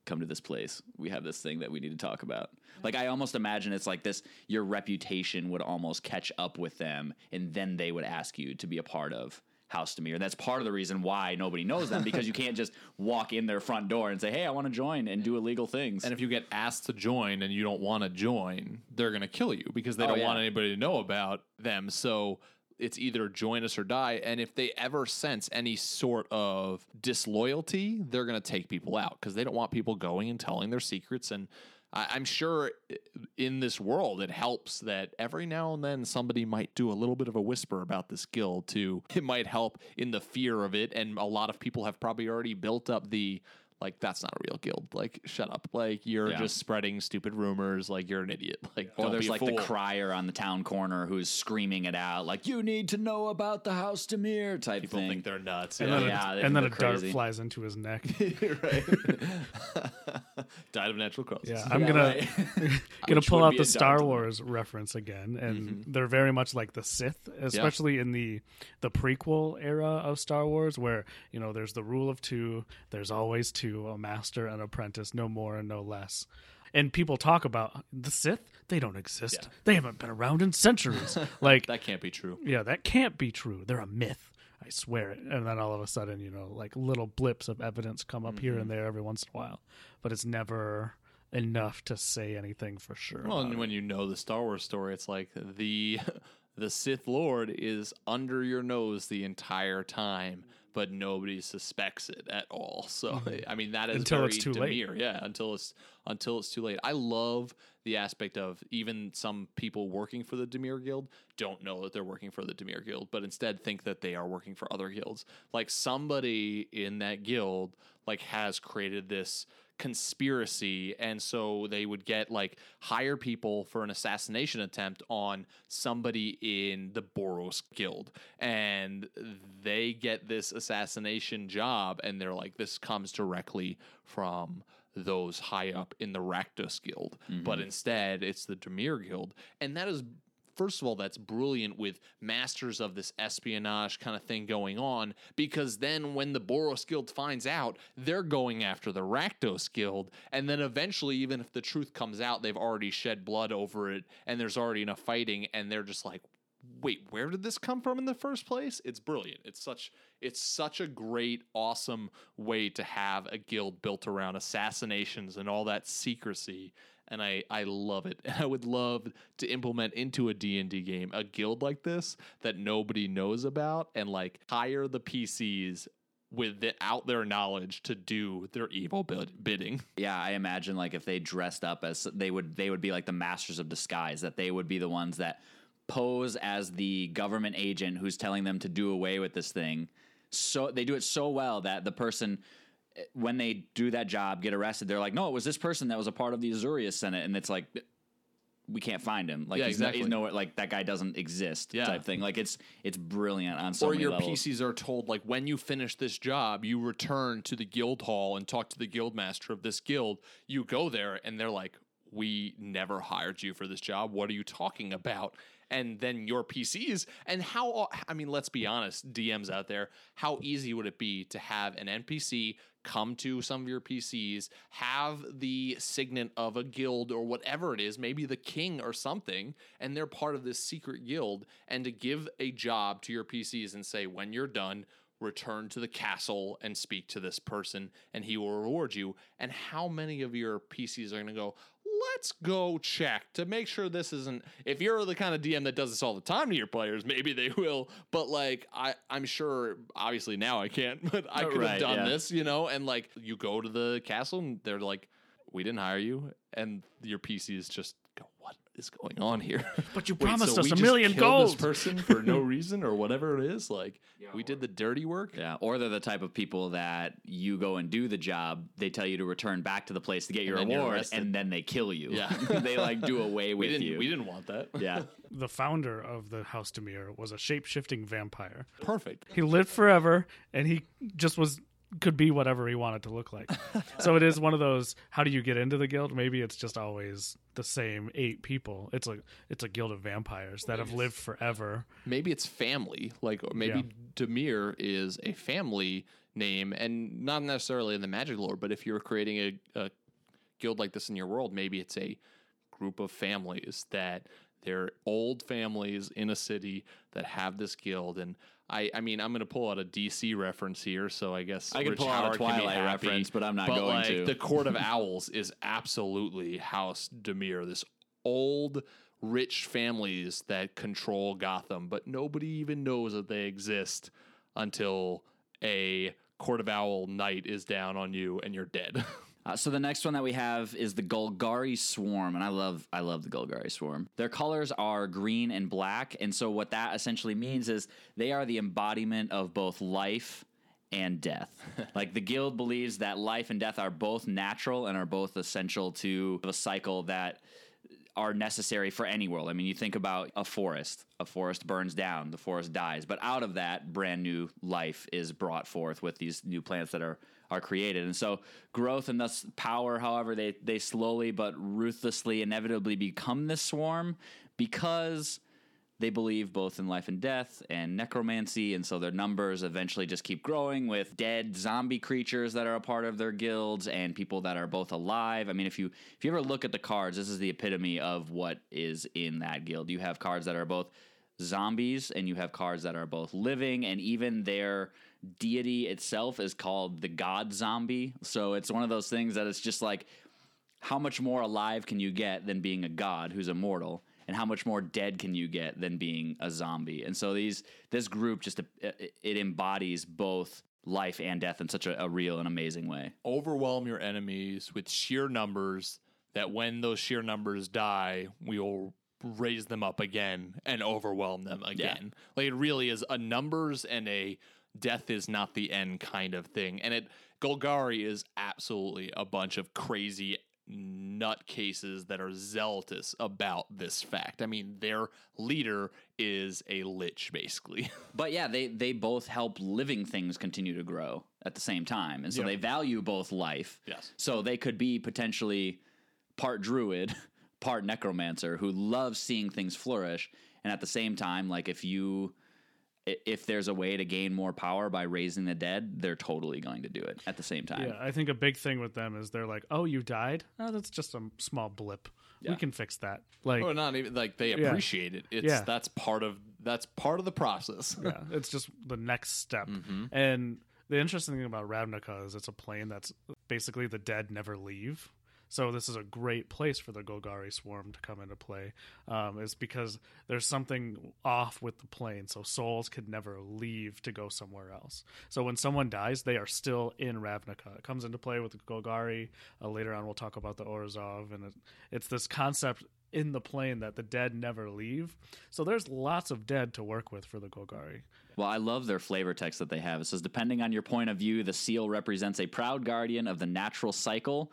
come to this place. We have this thing that we need to talk about." Like I almost imagine it's like this: your reputation would almost catch up with them, and then they would ask you to be a part of House Dimir. And that's part of the reason why nobody knows them because you can't just walk in their front door and say, "Hey, I want to join and do illegal things." And if you get asked to join and you don't want to join, they're going to kill you because they Oh, don't yeah. want anybody to know about them. So it's either join us or die. And if they ever sense any sort of disloyalty, they're going to take people out because they don't want people going and telling their secrets. And I, I'm sure in this world, it helps that every now and then somebody might do a little bit of a whisper about this guild too. It might help in the fear of it. And a lot of people have probably already built up the like that's not a real guild. Like shut up. Like you're Yeah. just spreading stupid rumors. Like you're an idiot. Like Or there's be a like the crier on the town corner who's screaming it out, like "You need to know about the House Dimir" type People thing. think they're nuts. And yeah. then, Yeah, a, they and then a think dart flies into his neck. right. Died of natural causes. Yeah, I'm Yeah, gonna right. gonna Which pull out the Star dumb- Wars reference again, and Mm-hmm. they're very much like the Sith, especially in the the prequel era of Star Wars, where you know there's the rule of two. There's always two, a master and apprentice, no more and no less. And people talk about the Sith; they don't exist. Yeah. They haven't been around in centuries. like, That can't be true. yeah, that can't be true. They're a myth. I swear it. And then all of a sudden, you know, like little blips of evidence come up here Mm-hmm. and there every once in a while, but it's never enough to say anything for sure. Well, and it. when you know the Star Wars story, it's like the the Sith Lord is under your nose the entire time, but nobody suspects it at all. So hmm. I mean that is. Until very it's too late. Yeah, until it's until it's too late. I love the aspect of even some people working for the Dimir Guild don't know that they're working for the Dimir Guild, but instead think that they are working for other guilds. Like somebody in that guild like has created this conspiracy and so they would get like hire people for an assassination attempt on somebody in the Boros guild. And they get this assassination job and they're like this comes directly from those high up in the Rakdos guild. But mm-hmm. instead it's the Dimir guild. And that is first of all, that's brilliant with masters of this espionage kind of thing going on because then when the Boros Guild finds out, they're going after the Rakdos Guild. And then eventually, even if the truth comes out, they've already shed blood over it and there's already enough fighting. And they're just like, wait, where did this come from in the first place? It's brilliant. It's such it's such a great, awesome way to have a guild built around assassinations and all that secrecy and I, I love it. And I would love to implement into a D&D game a guild like this that nobody knows about and like hire the PCs without their knowledge to do their evil bid- bidding. Yeah, I imagine like if they dressed up as they would they would be like the masters of disguise that they would be the ones that pose as the government agent who's telling them to do away with this thing. So they do it so well that the person when they do that job get arrested they're like no it was this person that was a part of the Azorius Senate and it's like we can't find him like Yeah, he's, no- he's nowhere like that guy doesn't exist Yeah. type thing like it's it's brilliant on so or your levels. PCs are told like when you finish this job, you return to the guild hall and talk to the guild master of this guild. You go there and they're like, "We never hired you for this job. What are you talking about?" And then your PCs and how I mean, let's be honest, DMs out there, how easy would it be to have an NPC come to some of your PCs, have the signet of a guild or whatever it is, maybe the king or something, and they're part of this secret guild, and to give a job to your PCs and say, when you're done, return to the castle and speak to this person, and he will reward you. And how many of your PCs are going to go, let's go check to make sure this isn't if you're the kind of DM that does this all the time to your players, maybe they will. But like I, I'm sure obviously now I can't, but I oh, could have Right, done yeah. this, you know, and like you go to the castle and they're like, We didn't hire you and your PC is just is going on here? But you Wait, promised so us we a just million killed This person for no reason or whatever it is. Like we did the dirty work. Yeah, or they're the type of people that you go and do the job. They tell you to return back to the place to get your then you're reward, and then they kill you. Yeah. they like do away We with didn't you. we didn't want that. Yeah, The founder of the House Dimir was a shape shifting vampire. Perfect. He lived forever, and he just was could be whatever he wanted to look like. so it is one of those. How do you get into the guild? Maybe it's just always the same eight people. It's a it's a guild of vampires that have lived forever. maybe it's family. Like or maybe Dimir is a family name, and not necessarily in the magic lore. But if you're creating a, a guild like this in your world, maybe it's a group of families that they're old families in a city that have this guild. And I, I mean, I'm going to pull out a DC reference here, so I guess I can Rich pull out a Howard can be Twilight happy. reference, but I'm not but going like, to. The Court of Owls is absolutely House Dimir, this old, rich families that control Gotham, but nobody even knows that they exist until a Court of Owl night is down on you and you're dead. Uh, so the next one that we have is the Golgari Swarm, and I love I love the Golgari Swarm. Their colors are green and black, and so what that essentially means is they are the embodiment of both life and death. like the guild believes that life and death are both natural and are both essential to the cycle that are necessary for any world. I mean, you think about a forest. A forest burns down, the forest dies, but out of that, brand new life is brought forth with these new plants that are are created. And so, growth and thus power, however, they they slowly but ruthlessly, inevitably become this swarm because they believe both in life and death and necromancy, and so their numbers eventually just keep growing with dead zombie creatures that are a part of their guilds and people that are both alive. I mean, if you if you ever look at the cards, this is the epitome of what is in that guild. You have cards that are both zombies and you have cards that are both living and even their deity itself is called the god zombie. So it's one of those things that it's just like how much more alive can you get than being a god who's immortal? and how much more dead can you get than being a zombie and so these this group just uh, it embodies both life and death in such a, a, real and amazing way overwhelm your enemies with sheer numbers that when those sheer numbers die we will raise them up again and overwhelm them again yeah. like it really is a numbers and a death is not the end kind of thing and it golgari is absolutely a bunch of crazy nutcases that are zealous about this fact. I mean, their leader is a lich, basically. but yeah, they they both help living things continue to grow at the same time, and so they value both life. Yes. So they could be potentially part druid, part necromancer, who loves seeing things flourish, and at the same time, like if you if there's a way to gain more power by raising the dead, they're totally going to do it at the same time. Yeah, I think a big thing with them is they're like, "Oh, you died? Oh, that's just a small blip. Yeah. We can fix that." Like, or not even like they appreciate yeah. it. It's yeah. that's part of that's part of the process. yeah, it's just the next step. Mm-hmm. And the interesting thing about Ravnica is it's a plane that's basically the dead never leave. So this is a great place for the Golgari swarm to come into play. Um, is because there's something off with the plane, so souls could never leave to go somewhere else. So when someone dies, they are still in Ravnica. It comes into play with the Golgari. Uh, later on, we'll talk about the Orzhov, and it, it's this concept in the plane that the dead never leave. So there's lots of dead to work with for the Golgari. Well, I love their flavor text that they have. It says, depending on your point of view, the seal represents a proud guardian of the natural cycle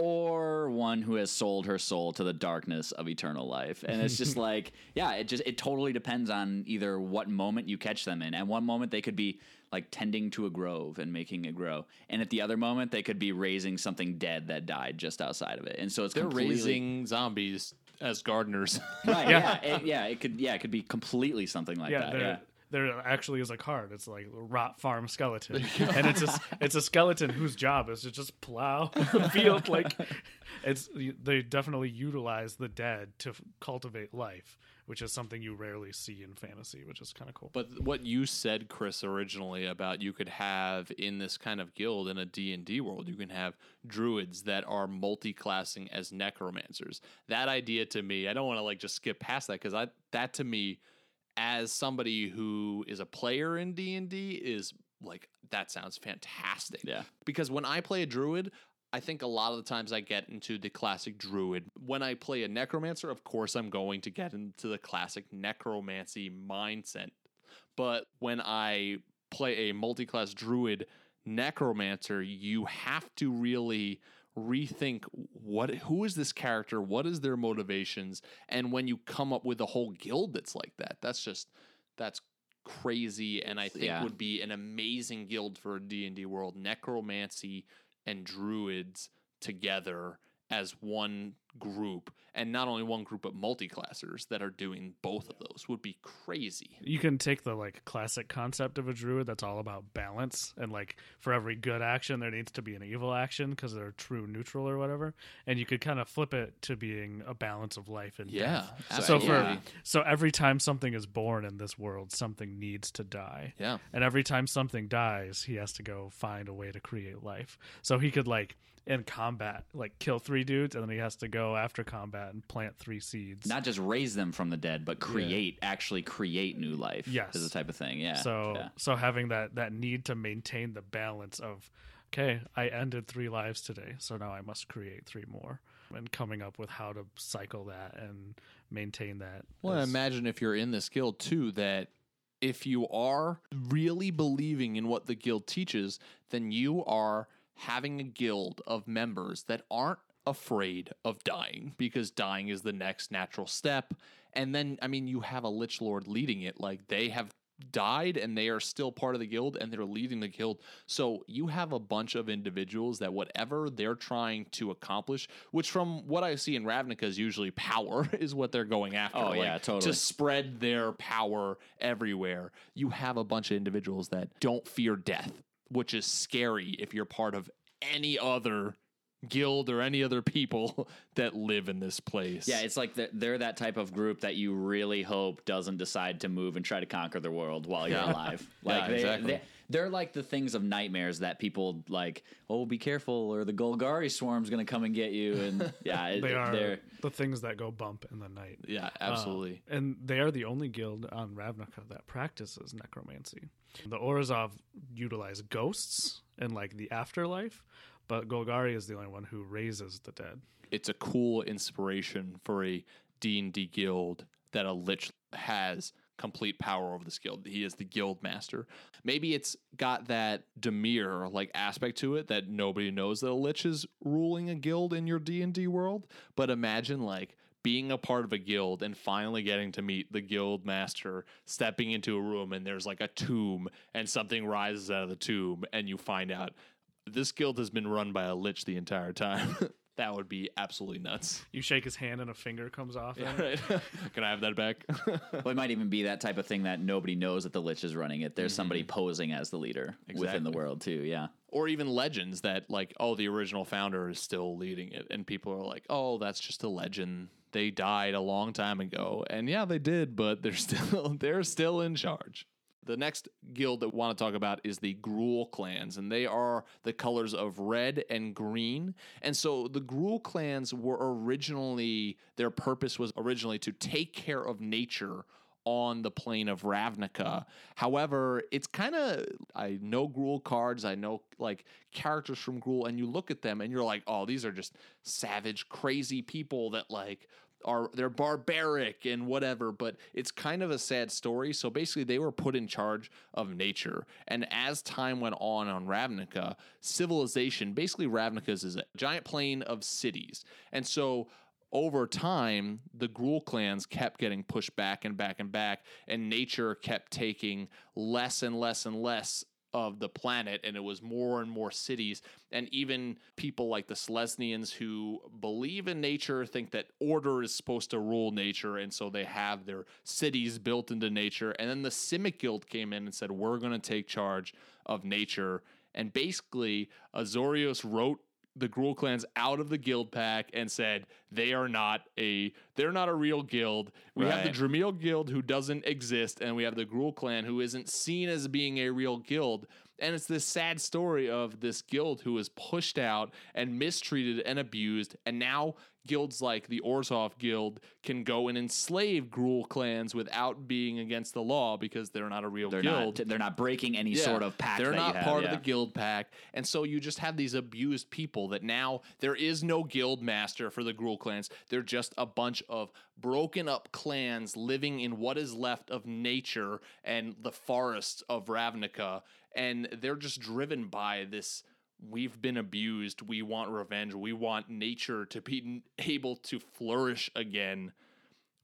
or one who has sold her soul to the darkness of eternal life. And it's just like, yeah, it just it totally depends on either what moment you catch them in. And one moment they could be like tending to a grove and making it grow, and at the other moment they could be raising something dead that died just outside of it. And so it's they're completely... raising zombies as gardeners. right? yeah, yeah it, yeah. It could yeah, it could be completely something like yeah, that. Yeah there actually is a card. It's like rot farm skeleton, and it's a it's a skeleton whose job is to just plow the field. Like it's they definitely utilize the dead to cultivate life, which is something you rarely see in fantasy, which is kind of cool. But what you said, Chris, originally about you could have in this kind of guild in a D and D world, you can have druids that are multi-classing as necromancers. That idea to me, I don't want to like just skip past that because I that to me as somebody who is a player in D&D is like that sounds fantastic. Yeah. Because when I play a druid, I think a lot of the times I get into the classic druid. When I play a necromancer, of course I'm going to get into the classic necromancy mindset. But when I play a multi-class druid necromancer, you have to really rethink what who is this character what is their motivations and when you come up with a whole guild that's like that that's just that's crazy and i think yeah. would be an amazing guild for a d&d world necromancy and druids together as one group and not only one group but multi-classers that are doing both of those would be crazy. You can take the like classic concept of a druid that's all about balance and like for every good action there needs to be an evil action because they're true neutral or whatever and you could kind of flip it to being a balance of life and death. yeah death. so for so every time something is born in this world something needs to die. Yeah. And every time something dies he has to go find a way to create life. So he could like in combat, like kill three dudes, and then he has to go after combat and plant three seeds. Not just raise them from the dead, but create, yeah. actually create new life. Yes, is the type of thing. Yeah. So, yeah. so having that that need to maintain the balance of, okay, I ended three lives today, so now I must create three more, and coming up with how to cycle that and maintain that. Well, is... imagine if you're in this guild too that if you are really believing in what the guild teaches, then you are having a guild of members that aren't afraid of dying because dying is the next natural step. And then, I mean, you have a Lich Lord leading it. Like they have died and they are still part of the guild and they're leading the guild. So you have a bunch of individuals that whatever they're trying to accomplish, which from what I see in Ravnica is usually power, is what they're going after. Oh, Like, yeah, totally. To spread their power everywhere. You have a bunch of individuals that don't fear death, which is scary if you're part of any other guild or any other people that live in this place. Yeah, it's like they're, they're that type of group that you really hope doesn't decide to move and try to conquer the world while you're Yeah. alive. Yeah, they, exactly. they, they're like the things of nightmares that people like. Oh, be careful, or the Golgari swarm's gonna come and get you. And yeah, it, They are they're the things that go bump in the night. Yeah, Uh, absolutely. and they are the only guild on Ravnica that practices necromancy. The Orzhov utilize ghosts and like the afterlife, but Golgari is the only one who raises the dead. it's a cool inspiration for a D&D guild that a lich has complete power over this guild. He is the guild master. Maybe it's got that Dimir like aspect to it that nobody knows that a lich is ruling a guild in your D&D world, but imagine like being a part of a guild and finally getting to meet the guild master stepping into a room and there's like a tomb and something rises out of the tomb and you find out this guild has been run by a lich the entire time. that would be absolutely nuts. You shake his hand and a finger comes off. Yeah, right. Can I have that back? well, it might even be that type of thing that nobody knows that the Lich is running it. There's somebody posing as the leader within the Mm-hmm. World too. Yeah. or even legends that like, oh, the original founder is still leading it, and people are like, oh, that's just a legend. They died a long time ago, and yeah, they did, but they're still they're still in charge. The next guild that we want to talk about is the Gruul clans, and they are the colors of red and green. And so the Gruul clans were originally, their purpose was originally to take care of nature on the plane of Ravnica. However, it's kind of I know Gruul cards, I know like characters from Gruul, and you look at them and you're like, oh, these are just savage, crazy people that like are they're barbaric and whatever, but it's kind of a sad story. So basically they were put in charge of nature. And as time went on on Ravnica, civilization, basically Ravnica is a giant plane of cities. And so over time, the Gruul clans kept getting pushed back and back and back, and nature kept taking less and less and less of the planet, and it was more and more cities. And even people like the Selesnyans who believe in nature think that order is supposed to rule nature, and so they have their cities built into nature. And then the Simic Guild came in and said, We're going to take charge of nature. And basically, Azorius wrote the Gruul clans out of the guild pack and said they are not a they're not a real guild. We have the Right. Guild who doesn't exist, and we have the Gruul clan who isn't seen as being a real guild. And it's this sad story of this guild who was pushed out and mistreated and abused, and now guilds like the Orzhov Guild can go and enslave Gruul clans without being against the law because they're not a real They're guild. not. They're not breaking any Yeah, sort of pact. They're not have, part yeah. of the guild pack, and so you just have these abused people that now there is no guild master for the Gruul clans. They're just a bunch of broken up clans living in what is left of nature and the forests of Ravnica, and they're just driven by this. We've been abused. We want revenge. We want nature to be able to flourish again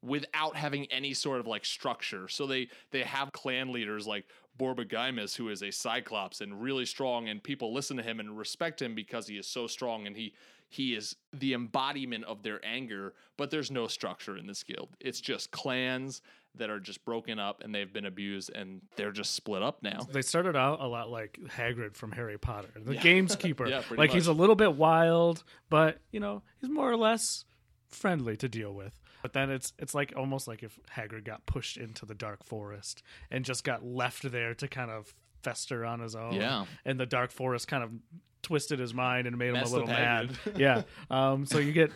without having any sort of like structure. So they they have clan leaders like Borborygmos, who is a cyclops and really strong, and people listen to him and respect him because he is so strong and he he is the embodiment of their anger. But there's no structure in this guild. It's just clans that are just broken up and they've been abused and they're just split up now. They started out a lot like Hagrid from Harry Potter, the Yeah. gameskeeper. Yeah, like he's a little bit wild, but you know he's more or less friendly to deal with. But then it's it's like almost like if Hagrid got pushed into the dark forest and just got left there to kind of fester on his own. Yeah. and the dark forest kind of twisted his mind and made him a little mad. Yeah. Um. So you get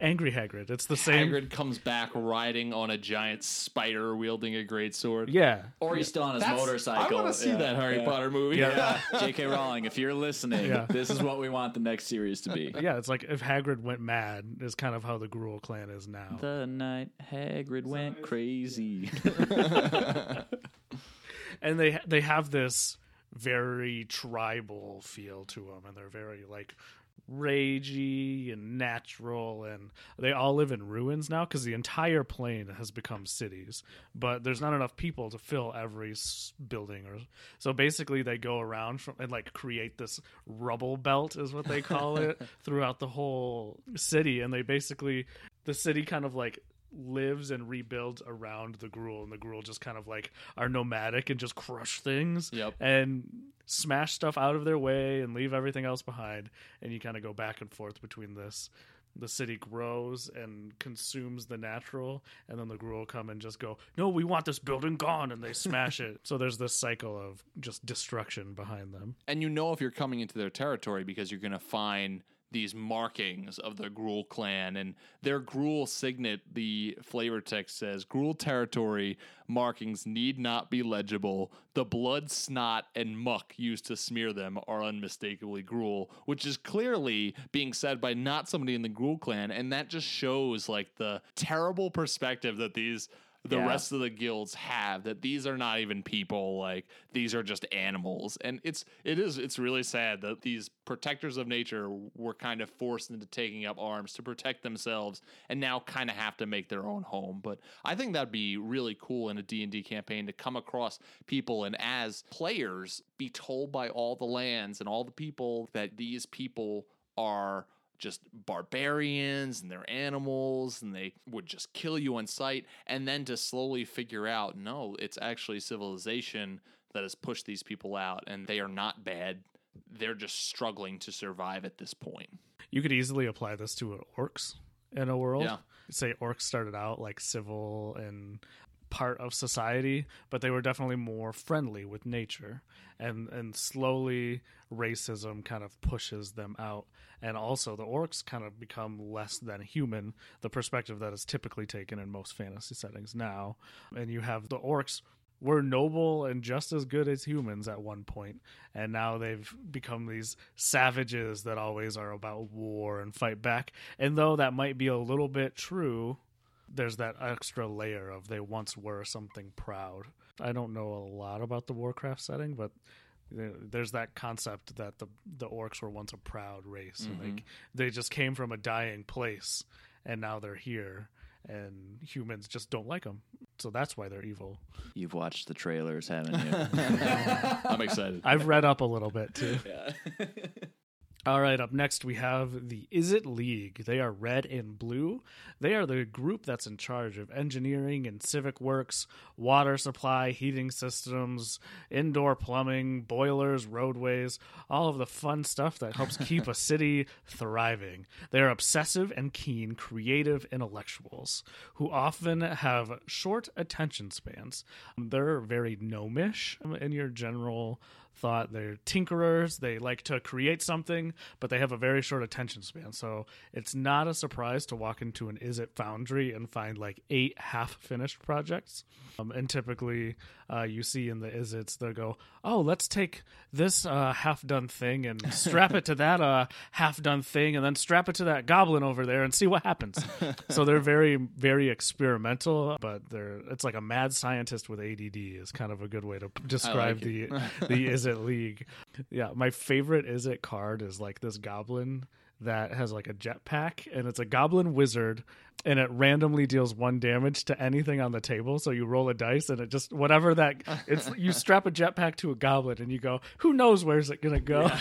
angry Hagrid. It's the same. Hagrid comes back riding on a giant spider wielding a great sword. Yeah. Or he's still on his That's- motorcycle. I want to see Yeah, that Harry yeah. Potter movie. Yeah. J.K. Rowling, if you're listening, Yeah. this is what we want the next series to be. Yeah. It's like if Hagrid went mad is kind of how the Gruul clan is now. The night Hagrid went crazy. and they they have this very tribal feel to them and they're very like ragey and natural and they all live in ruins now because the entire plane has become cities but there's not enough people to fill every building or so basically they go around from and like create this rubble belt is what they call it throughout the whole city and they basically the city kind of like lives and rebuilds around the Gruul and the Gruul just kind of like are nomadic and just crush things Yep. and smash stuff out of their way and leave everything else behind and you kind of go back and forth between this the city grows and consumes the natural and then the Gruul come and just go no we want this building gone and they smash it so there's this cycle of just destruction behind them and you know if you're coming into their territory because you're going to find these markings of the Gruul clan and their Gruul signet. The flavor text says Gruul territory markings need not be legible. The blood, snot, and muck used to smear them are unmistakably Gruul, which is clearly being said by not somebody in the Gruul clan, and that just shows like the terrible perspective that these the Yeah. rest of the guilds have that these are not even people like these are just animals and it's it is it's really sad that these protectors of nature were kind of forced into taking up arms to protect themselves and now kind of have to make their own home but i think that'd be really cool in a d&d campaign to come across people and as players be told by all the lands and all the people that these people are just barbarians and they're animals and they would just kill you on sight. And then to slowly figure out no it's actually civilization that has pushed these people out and they are not bad. They're just struggling to survive at this point. You could easily apply this to orcs in a world. Yeah. say orcs started out like civil and part of society but they were definitely more friendly with nature. And and slowly racism kind of pushes them out. And also the orcs kind of become less than human the perspective that is typically taken in most fantasy settings now. And you have the orcs were noble and just as good as humans at one point and now they've become these savages that always are about war and fight back. And though that might be a little bit true there's that extra layer of they once were something proud. I don't know a lot about the warcraft setting but there's that concept that the the orcs were once a proud race. Mm-hmm. And they they just came from a dying place and now they're here and humans just don't like them so that's why they're evil. You've watched the trailers, haven't you? i'm excited. I've read up a little bit too. All right, up next we have the Izzet League. They are red and blue. They are the group that's in charge of engineering and civic works, water supply, heating systems, indoor plumbing, boilers, roadways, all of the fun stuff that helps keep a city thriving. They are obsessive and keen, creative intellectuals who often have short attention spans. They're very gnomish in your general thought they're tinkerers. They like to create something but they have a very short attention span. So it's not a surprise to walk into an Izzet foundry and find like eight half finished projects. Um, and typically uh, you see in the Izzets they'll go oh let's take this uh, half done thing and strap it to that uh, half done thing and then strap it to that goblin over there and see what happens so they're very very experimental but they're it's like a mad scientist with add is kind of a good way to describe it. the the Izzet league yeah my favorite Izzet card is like this goblin that has like a jetpack and it's a goblin wizard and it randomly deals one damage to anything on the table. So you roll a dice and it just whatever that it's you strap a jetpack to a goblet and you go who knows where's it gonna go?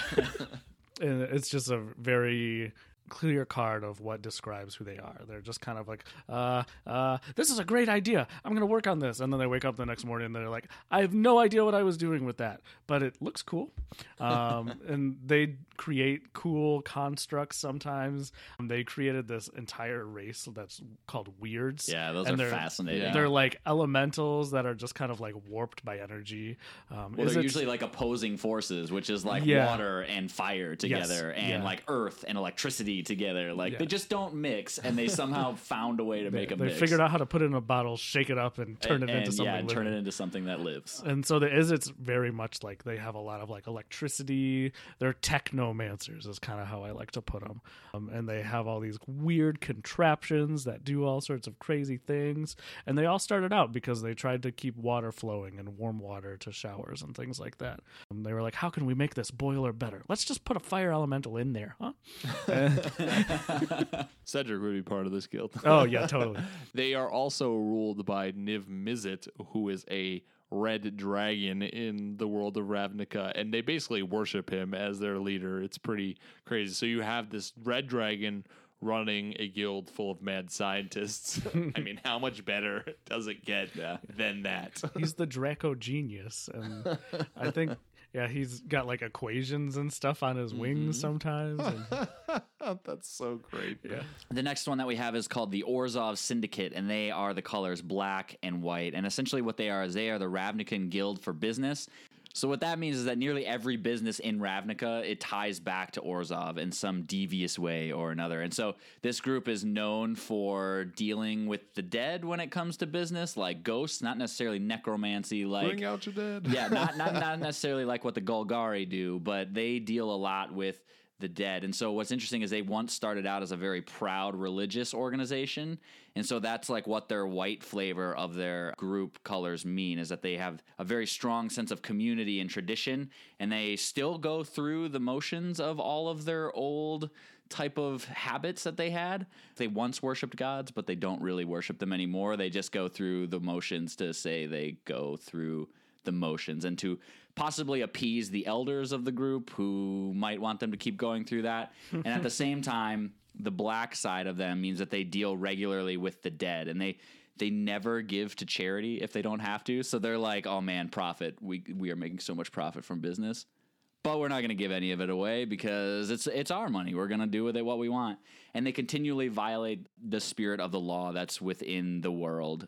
And it's just a very clear card of what describes who they are. They're just kind of like, uh, uh, this is a great idea. I'm going to work on this. And then they wake up the next morning and they're like, I have no idea what I was doing with that, but it looks cool. Um, and they create cool constructs sometimes. Um, they created this entire race that's called Weirds. yeah, those And are they're- fascinating. They're like elementals that are just kind of like warped by energy. Um, Well, they're it- usually like opposing forces, which is like Yeah. water and fire together, and yeah. like earth and electricity together. Like Yeah. they just don't mix, and they somehow found a way to make they a they mix. figured out how to put it in a bottle, shake it up, and turn and, it into and, something. yeah, and turn it into something that lives. And so the Izzets very much like they have a lot of like electricity. They're technomancers, is kind of how I like to put them. Um, and they have all these weird contraptions that do all sorts of crazy things. And they all started out because they tried to keep water flowing and warm water to showers and things like that. Um, they were like, how can we make this boiler better? Let's just put a fire elemental in there, huh? Cedric would be part of this guild. oh yeah, totally. They are also ruled by Niv Mizzet, who is a red dragon in the world of Ravnica, and they basically worship him as their leader. It's pretty crazy. So you have this red dragon running a guild full of mad scientists. I mean, how much better does it get uh, than that? He's the Dracogenius, and I think yeah, he's got like equations and stuff on his wings mm-hmm. sometimes. And, That's so great. yeah. The next one that we have is called the Orzhov Syndicate, and they are the colors black and white. And essentially, what they are is they are the Ravnican Guild for business. So what that means is that nearly every business in Ravnica it ties back to Orzhov in some devious way or another. And so this group is known for dealing with the dead when it comes to business, like ghosts, not necessarily necromancy, like Bring out your dead. yeah, not, not not necessarily like what the Golgari do, but they deal a lot with the dead. And so what's interesting is they once started out as a very proud religious organization. And so that's like what their white flavor of their group colors mean is that they have a very strong sense of community and tradition and they still go through the motions of all of their old type of habits that they had. They once worshipped gods, but they don't really worship them anymore. They just go through the motions to say they go through the motions and to possibly appease the elders of the group who might want them to keep going through that. and at the same time, the black side of them means that they deal regularly with the dead and they they never give to charity if they don't have to. So they're like, "Oh man, profit. We we are making so much profit from business." but we're not going to give any of it away because it's it's our money. We're going to do with it what we want. And they continually violate the spirit of the law that's within the world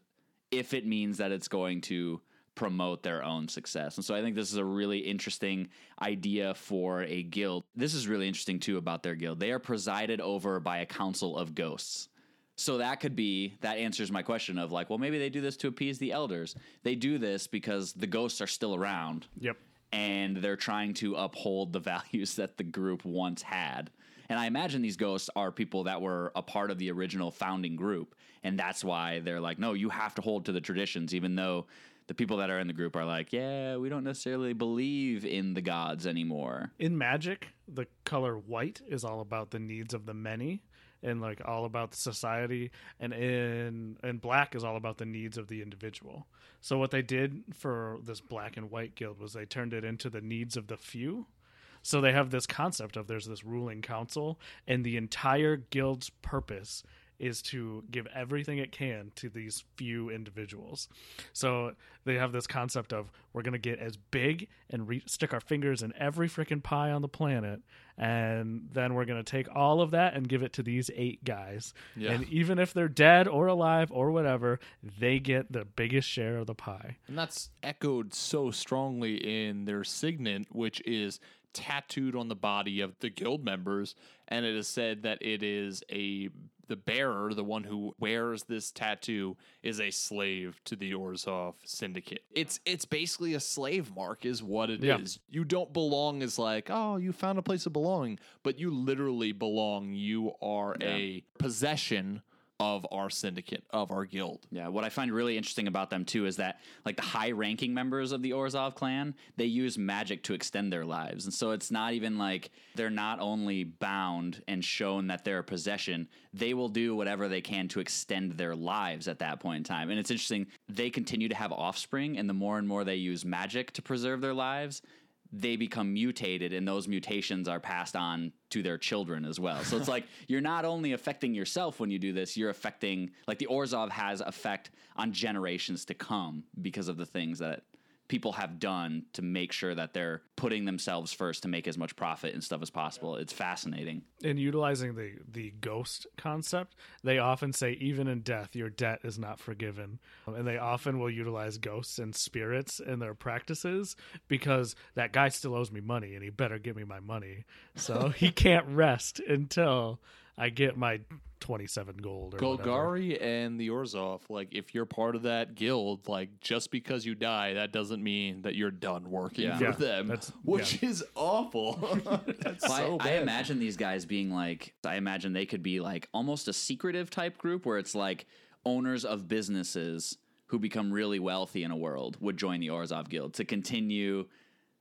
if it means that it's going to promote their own success. And so I think this is a really interesting idea for a guild. This is really interesting too about their guild. They are presided over by a council of ghosts. So that could be that answers my question of like, well, maybe they do this to appease the elders. They do this because the ghosts are still around Yep. and they're trying to uphold the values that the group once had. And I imagine these ghosts are people that were a part of the original founding group. And that's why they're like, no, you have to hold to the traditions, even though the people that are in the group are like, yeah, we don't necessarily believe in the gods anymore. in magic the color white is all about the needs of the many and like all about society. And in and black is all about the needs of the individual. So what they did for this black and white guild was they turned it into the needs of the few. So they have this concept of there's this ruling council and the entire guild's purpose is to give everything it can to these few individuals. So they have this concept of we're going to get as big and re- stick our fingers in every freaking pie on the planet and then we're going to take all of that and give it to these eight guys. Yeah. And even if they're dead or alive or whatever, they get the biggest share of the pie. And that's echoed so strongly in their signet, which is tattooed on the body of the guild members. And it is said that it is a the bearer, the one who wears this tattoo, is a slave to the Orzhov syndicate. It's it's basically a slave mark, is what it is. Yeah. You don't belong as like, oh, you found a place of belonging, but you literally belong. You are a possession of our syndicate, of our guild. Yeah, what I find really interesting about them too is that like the high-ranking members of the Orzhov clan, they use magic to extend their lives. And so it's not even like they're not only bound and shown that they're a possession, they will do whatever they can to extend their lives at that point in time. And it's interesting, they continue to have offspring and the more and more they use magic to preserve their lives, they become mutated and those mutations are passed on to their children as well. So it's like you're not only affecting yourself when you do this, you're affecting like the Orzhov has effect on generations to come because of the things that people have done to make sure that they're putting themselves first to make as much profit and stuff as possible. It's fascinating. in utilizing the the ghost concept, they often say even in death, your debt is not forgiven, and they often will utilize ghosts and spirits in their practices because that guy still owes me money, and he better give me my money. So he can't rest until I get my twenty seven gold or whatever. Golgari and the Orzhov, like if you're part of that guild, like just because you die, that doesn't mean that you're done working Yeah. for Yeah, them, that's- which is awful. that's Well, so I, I imagine these guys being like, I imagine they could be like almost a secretive type group where it's like owners of businesses who become really wealthy in a world would join the Orzhov Guild to continue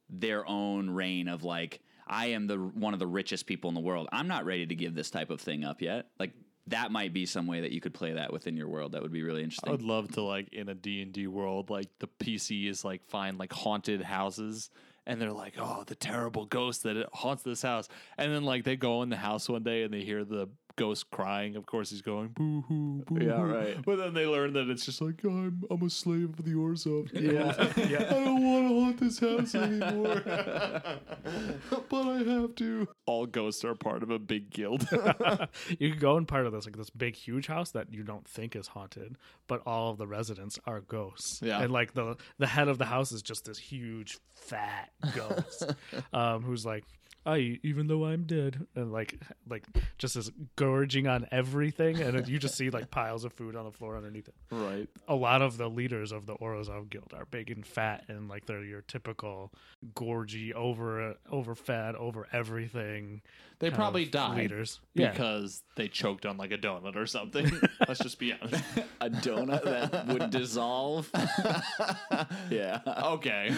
their own reign of like, I am the one of the richest people in the world. I'm not ready to give this type of thing up yet. Like that might be some way that you could play that within your world. That would be really interesting. I would love to like in a D&D world like the PC is like find like haunted houses and they're like oh the terrible ghost that haunts this house and then like they go in the house one day and they hear the ghost crying of course he's going boo hoo boo Yeah, right. but then they learn that it's just like I'm I'm a slave of the Orzhov Yeah, I don't want to haunt this house anymore but I have to all ghosts are part of a big guild you could go in part of this like this big huge house that you don't think is haunted, but all of the residents are ghosts. Yeah. and like the the head of the house is just this huge fat ghost, um, who's like. I even though I'm dead, and like, like just is gorging on everything, and you just see like piles of food on the floor underneath it. right A lot of the leaders of the Orzhov Guild are big and fat, and like they're your typical gorgy, over, over fat, over everything. They probably of died leaders. Yeah. because they choked on like a donut or something. Let's just be honest. a donut that would dissolve. yeah. Okay.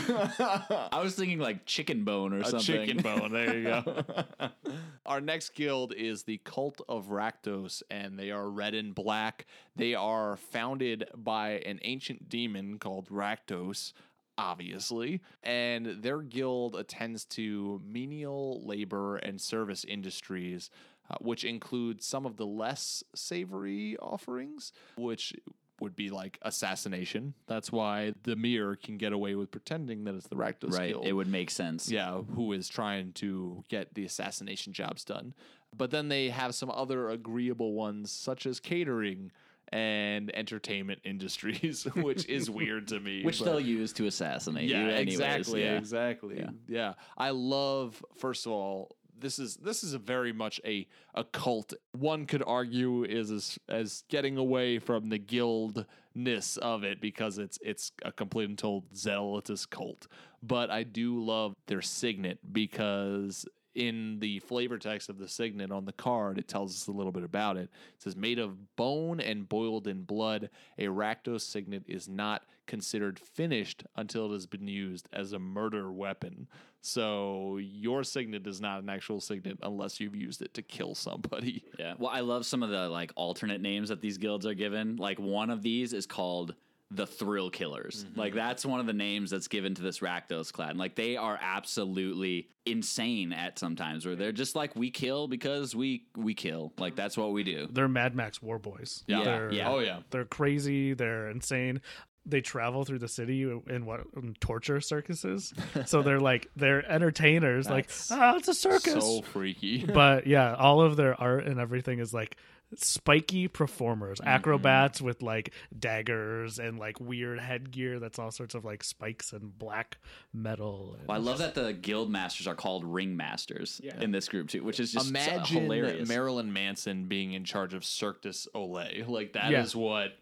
I was thinking like chicken bone or a something. chicken bone. There you go. Our next guild is the Cult of Rakdos, and they are red and black. They are founded by an ancient demon called Rakdos. Obviously, and their guild attends to menial labor and service industries, uh, which include some of the less savory offerings, which would be like assassination. That's why the Dimir can get away with pretending that it's the Rakdos Right. guild It would make sense. yeah, who is trying to get the assassination jobs done. But then they have some other agreeable ones, such as catering and entertainment industries, which is weird to me. Which but- they'll use to assassinate yeah, you anyways. exactly, yeah. exactly. Yeah. Yeah. I love. First of all, this is this is a very much a a cult. One could argue is as, as getting away from the guildness of it because it's it's a complete and total zealotous cult. But I do love their signet because in the flavor text of the signet on the card, it tells us a little bit about it. It says, made of bone and boiled in blood, a Rakdos signet is not considered finished until it has been used as a murder weapon. So your signet is not an actual signet unless you've used it to kill somebody. Yeah. Well, I love some of the like alternate names that these guilds are given. Like one of these is called the Thrill Killers. Mm-hmm. Like that's one of the names that's given to this Rakdos clan. Like they are absolutely insane at sometimes where they're just like we kill because we we kill. Like that's what we do. they're Mad Max war boys. Yeah, they're, yeah. Oh, yeah. They're crazy. They're insane. They travel through the city in what in torture circuses. so they're like they're entertainers. like That's ah, it's a circus. So freaky. but yeah, all of their art and everything is like spiky performers, Mm-hmm. acrobats with like daggers and like weird headgear that's all sorts of like spikes and black metal. and- Well, I love that the guild masters are called ring masters in this group too, which is just Imagine hilarious. Marilyn Manson being in charge of Circus Olay. Like that is Yeah. what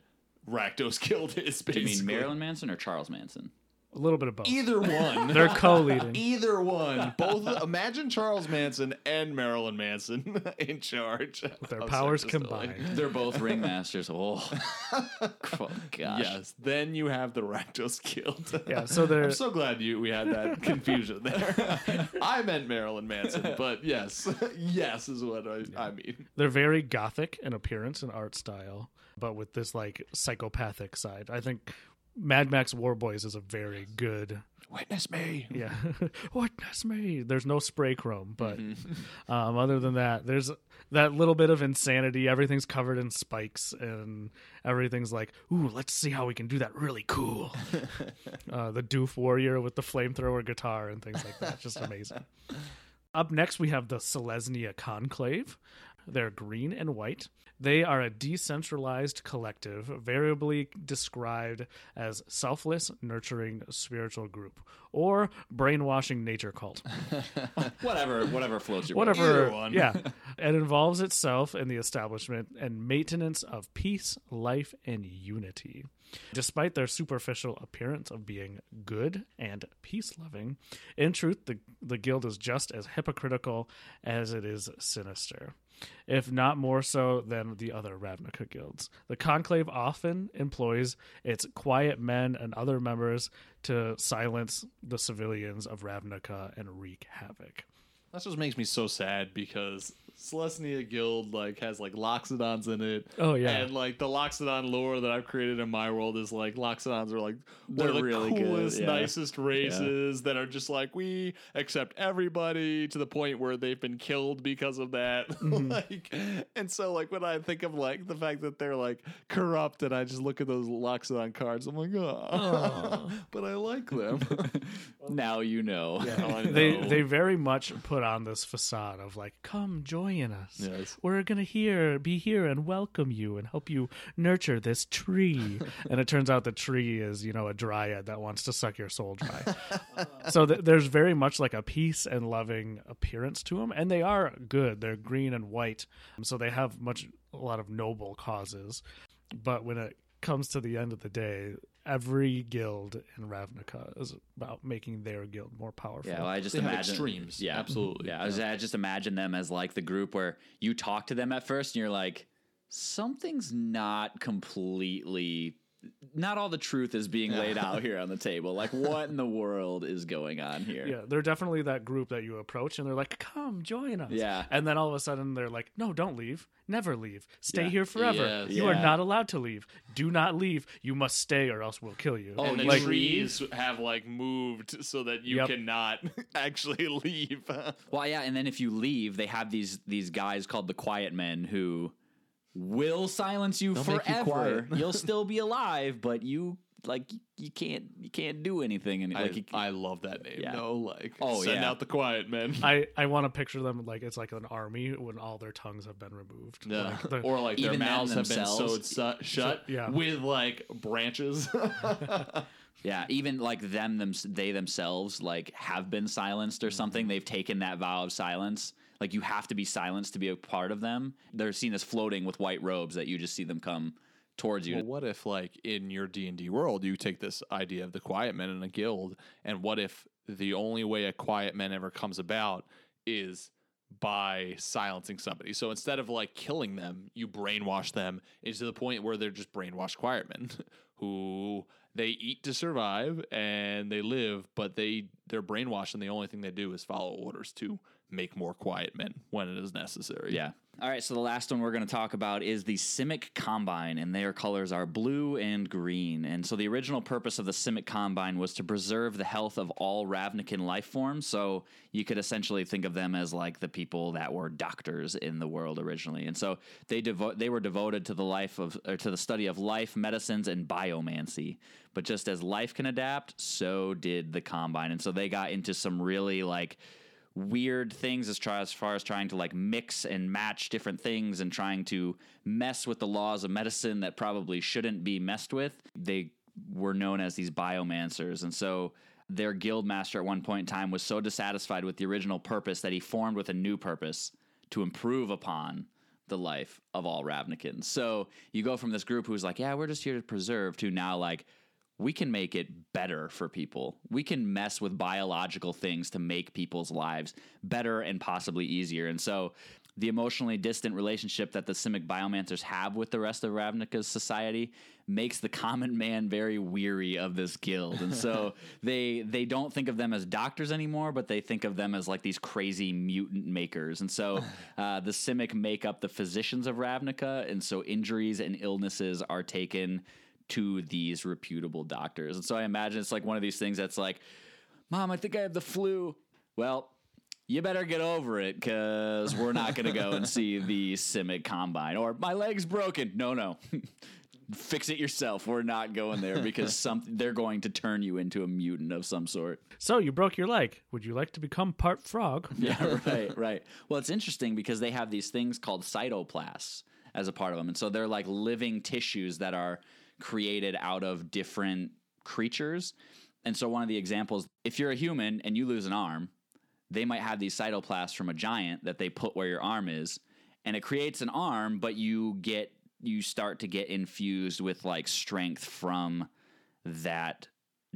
Rakdos killed is Do basically. you mean Marilyn Manson or Charles Manson? a little bit of both. Either one. They're co-leading. Either one. Both imagine Charles Manson and Marilyn Manson in charge. With their of powers Circus Olay. combined. They're both ringmasters. Oh, oh gosh. Yes. Then you have the Rakdos killed. Yeah, so they're I'm so glad you we had that confusion there. I meant Marilyn Manson, but yes, yes is what I, I mean. they're very gothic in appearance and art style, but with this like psychopathic side. I think Mad Max Warboys is a very good Witness me. yeah. Witness me. There's no spray chrome but Mm-hmm. um, other than that there's that little bit of insanity. Everything's covered in spikes and everything's like ooh let's see how we can do that really cool. Uh, the doof warrior with the flamethrower guitar and things like that. Just amazing. Up next we have the selesnya conclave they're green and white they are a decentralized collective, variably described as selfless, nurturing spiritual group, or brainwashing nature cult. whatever, whatever floats your. Whatever. Yeah. It involves itself in the establishment and maintenance of peace, life, and unity. Despite their superficial appearance of being good and peace loving, in truth, the, the guild is just as hypocritical as it is sinister, if not more so than the other Ravnica guilds. The Conclave often employs its quiet men and other members to silence the civilians of Ravnica and wreak havoc. That just makes me so sad because Selesnya Guild like has like Loxodons in it. Oh, yeah. and like the Loxodon lore that I've created in my world is like Loxodons are like one They're of the really good, coolest, yeah. nicest races that are just like we accept everybody to the point where they've been killed because of that. Mm-hmm. like, and so like when I think of like the fact that they're like corrupt, and I just look at those Loxodon cards, I'm like, oh, but I like them. now you know. I they know. they very much put on this facade of like come join us. Yes. we're gonna here be here and welcome you and help you nurture this tree. And it turns out the tree is you know a dryad that wants to suck your soul dry. So th- there's very much like a peace and loving appearance to them and they are good. They're green and white. So they have much a lot of noble causes. But when it comes to the end of the day every guild in ravnica is about making their guild more powerful Yeah, well, I just They have imagine extremes. Yeah, Absolutely. Yeah, I, was, I just imagine them as like the group where you talk to them at first and you're like, something's not completely. Not all the truth is being laid out here on the table. Like, what in the world is going on here? Yeah, they're definitely that group that you approach and they're like, "Come, join us." Yeah. and then all of a sudden they're like, "No, don't leave. Never leave. Stay Yeah. here forever. Yes. You are not allowed to leave. Do not leave. You must stay, or else we'll kill you." Oh, and the like, trees have like moved so that you Yep. cannot actually leave. Well, yeah, and then if you leave, they have these these guys called the Quiet Men who will silence you They'll make you forever. quiet. You'll still be alive, but you like you can't you can't do anything. And I, like, you, I love that name. Yeah. No, like Oh, send yeah. out the quiet men. I I want to picture them like it's like an army when all their tongues have been removed. Yeah. Like the- or like their mouths have been themselves. sewed su- shut yeah. with like branches. Yeah, even like them, them, they themselves like have been silenced or mm-hmm. something. They've taken that vow of silence. Like you have to be silenced to be a part of them. They're seen as floating with white robes that you just see them come towards you. well, what if like in your D and D world you take this idea of the quiet men in a guild, and what if the only way a quiet man ever comes about is by silencing somebody. So instead of like killing them, you brainwash them into the point where they're just brainwashed quiet men who they eat to survive and they live, but they they're brainwashed and the only thing they do is follow orders to make more quiet men when it is necessary. Yeah. All right, so the last one we're going to talk about is the Simic Combine, and their colors are blue and green. And so the original purpose of the Simic Combine was to preserve the health of all Ravnican life forms. So you could essentially think of them as like the people that were doctors in the world originally. And so they devo- they were devoted to the life of or to the study of life, medicines, and biomancy. But just as life can adapt, so did the Combine. And so they got into some really like weird things as, try, as far as trying to like mix and match different things and trying to mess with the laws of medicine that probably shouldn't be messed with. They were known as these biomancers. And so their guild master at one point in time was so dissatisfied with the original purpose that he formed with a new purpose to improve upon the life of all Ravnicans. So you go from this group who's like, yeah, we're just here to preserve to now like, we can make it better for people. We can mess with biological things to make people's lives better and possibly easier. And so the emotionally distant relationship that the Simic biomancers have with the rest of Ravnica's society makes the common man very weary of this guild. And so they they don't think of them as doctors anymore, but they think of them as like these crazy mutant makers. And so uh, the Simic make up the physicians of Ravnica, and so injuries and illnesses are taken to these reputable doctors. And so I imagine it's like one of these things that's like, Mom, I think I have the flu. Well, you better get over it because we're not going to go and see the Simic Combine. Or my leg's broken. No, no. Fix it yourself. We're not going there because some they're going to turn you into a mutant of some sort. So you broke your leg. Would you like to become part frog? Yeah, right, right. Well, it's interesting because they have these things called cytoplasts as a part of them. And so they're like living tissues that are created out of different creatures. And so one of the examples, if you're a human and you lose an arm, they might have these cytoplasts from a giant that they put where your arm is and it creates an arm but you get you start to get infused with like strength from that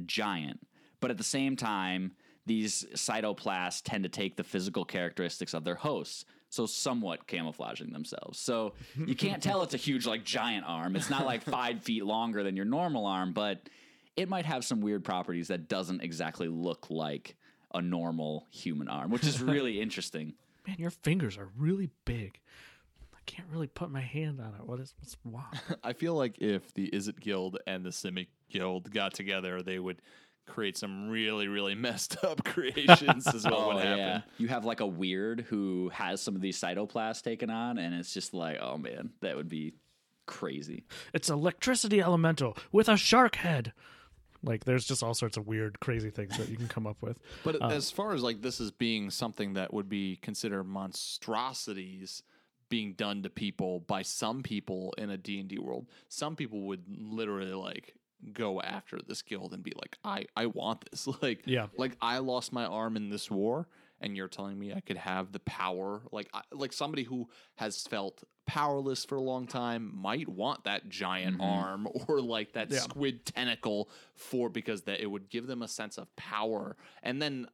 giant but at the same time these cytoplasts tend to take the physical characteristics of their hosts so somewhat camouflaging themselves so you can't tell it's a huge like giant arm it's not like five feet longer than your normal arm but it might have some weird properties that doesn't exactly look like a normal human arm, which is really interesting. Man, your fingers are really big. I can't really put my hand on it. What is what's wow? I feel like if the Izzet Guild and the Simic Guild got together, they would create some really, really messed up creations as well. would oh, happen. You have like a weird who has some of these cytoplasts taken on, and it's just like, oh man, that would be crazy. It's electricity elemental with a shark head. Like there's just all sorts of weird, crazy things that you can come up with. But uh, as far as like this as being something that would be considered monstrosities being done to people by some people in a D&D world, some people would literally like go after this guild and be like, I, I want this. Like, Yeah. like I lost my arm in this war and you're telling me I could have the power. Like, I, like somebody who has felt powerless for a long time might want that giant mm-hmm. arm or like that Yeah. squid tentacle for because that it would give them a sense of power. And then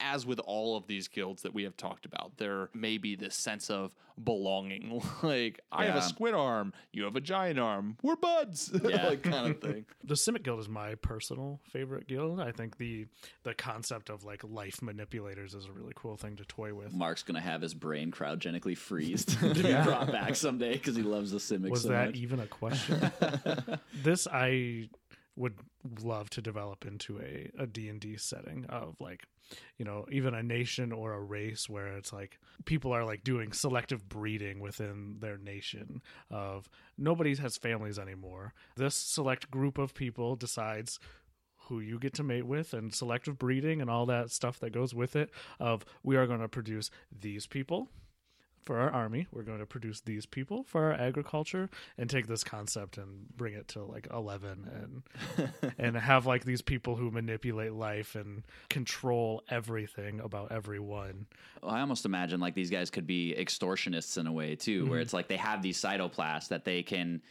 as with all of these guilds that we have talked about, there may be this sense of belonging. like, I have a squid arm, you have a giant arm, we're buds, Yeah. like kind of thing. The Simic Guild is my personal favorite guild. I think the the concept of like life manipulators is a really cool thing to toy with. Mark's gonna have his brain cryogenically freezed to be brought back someday because he loves the Simic Was so that much. even a question? this I would love to develop into a, a D&D setting of like you know even a nation or a race where it's like people are like doing selective breeding within their nation of nobody has families anymore. This select group of people decides who you get to mate with and selective breeding and all that stuff that goes with it of we are going to produce these people for our army we're going to produce these people for our agriculture and take this concept and bring it to like 11 and and have like these people who manipulate life and control everything about everyone Well, oh, I almost imagine like these guys could be extortionists in a way too, where mm-hmm. it's like they have these cytoplasts that they can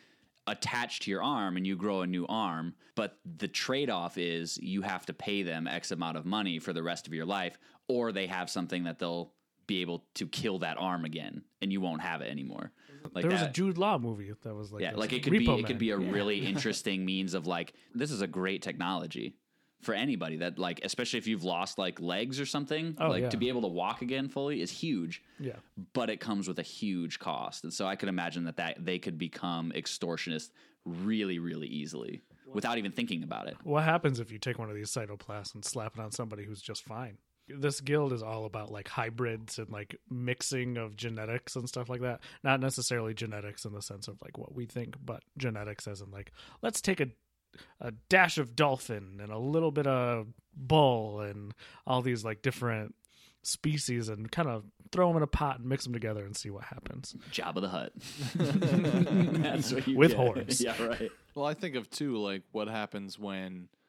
attach to your arm and you grow a new arm, but the trade off is you have to pay them X amount of money for the rest of your life, or they have something that they'll be able to kill that arm again and you won't have it anymore. Like there was a that. Jude Law movie that was like yeah, this. like it could be Repo it could be a really interesting means of like this is a great technology for anybody that like especially if you've lost like legs or something Oh, like yeah. to be able to walk again fully is huge yeah but it comes with a huge cost and so i could imagine that that they could become extortionists really really easily without even thinking about it what happens if you take one of these cytoplasts and slap it on somebody who's just fine this guild is all about like hybrids and like mixing of genetics and stuff like that not necessarily genetics in the sense of like what we think but genetics as in like let's take a a dash of dolphin and a little bit of bull and all these like different species and kind of throw them in a pot and mix them together and see what happens Jabba the Hutt that's what you With get. horns. yeah right Well, I think of too, like what happens when s-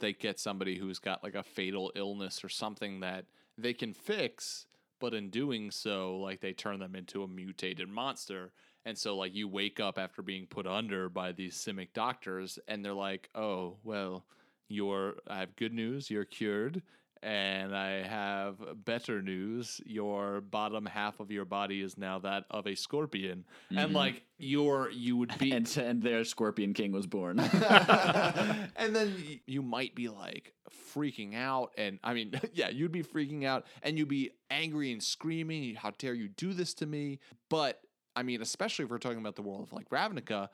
they get somebody who's got like a fatal illness or something that they can fix, but in doing so, like they turn them into a mutated monster. And so, like, you wake up after being put under by these Simic doctors, and they're like, oh, well, you're, I have good news, you're cured. And I have better news. Your bottom half of your body is now that of a scorpion. And mm-hmm. like you're you would be and, and their scorpion king was born and then you might be like freaking out and i mean yeah you'd be freaking out and you'd be angry and screaming how dare you do this to me but i mean especially if we're talking about the world of like ravnica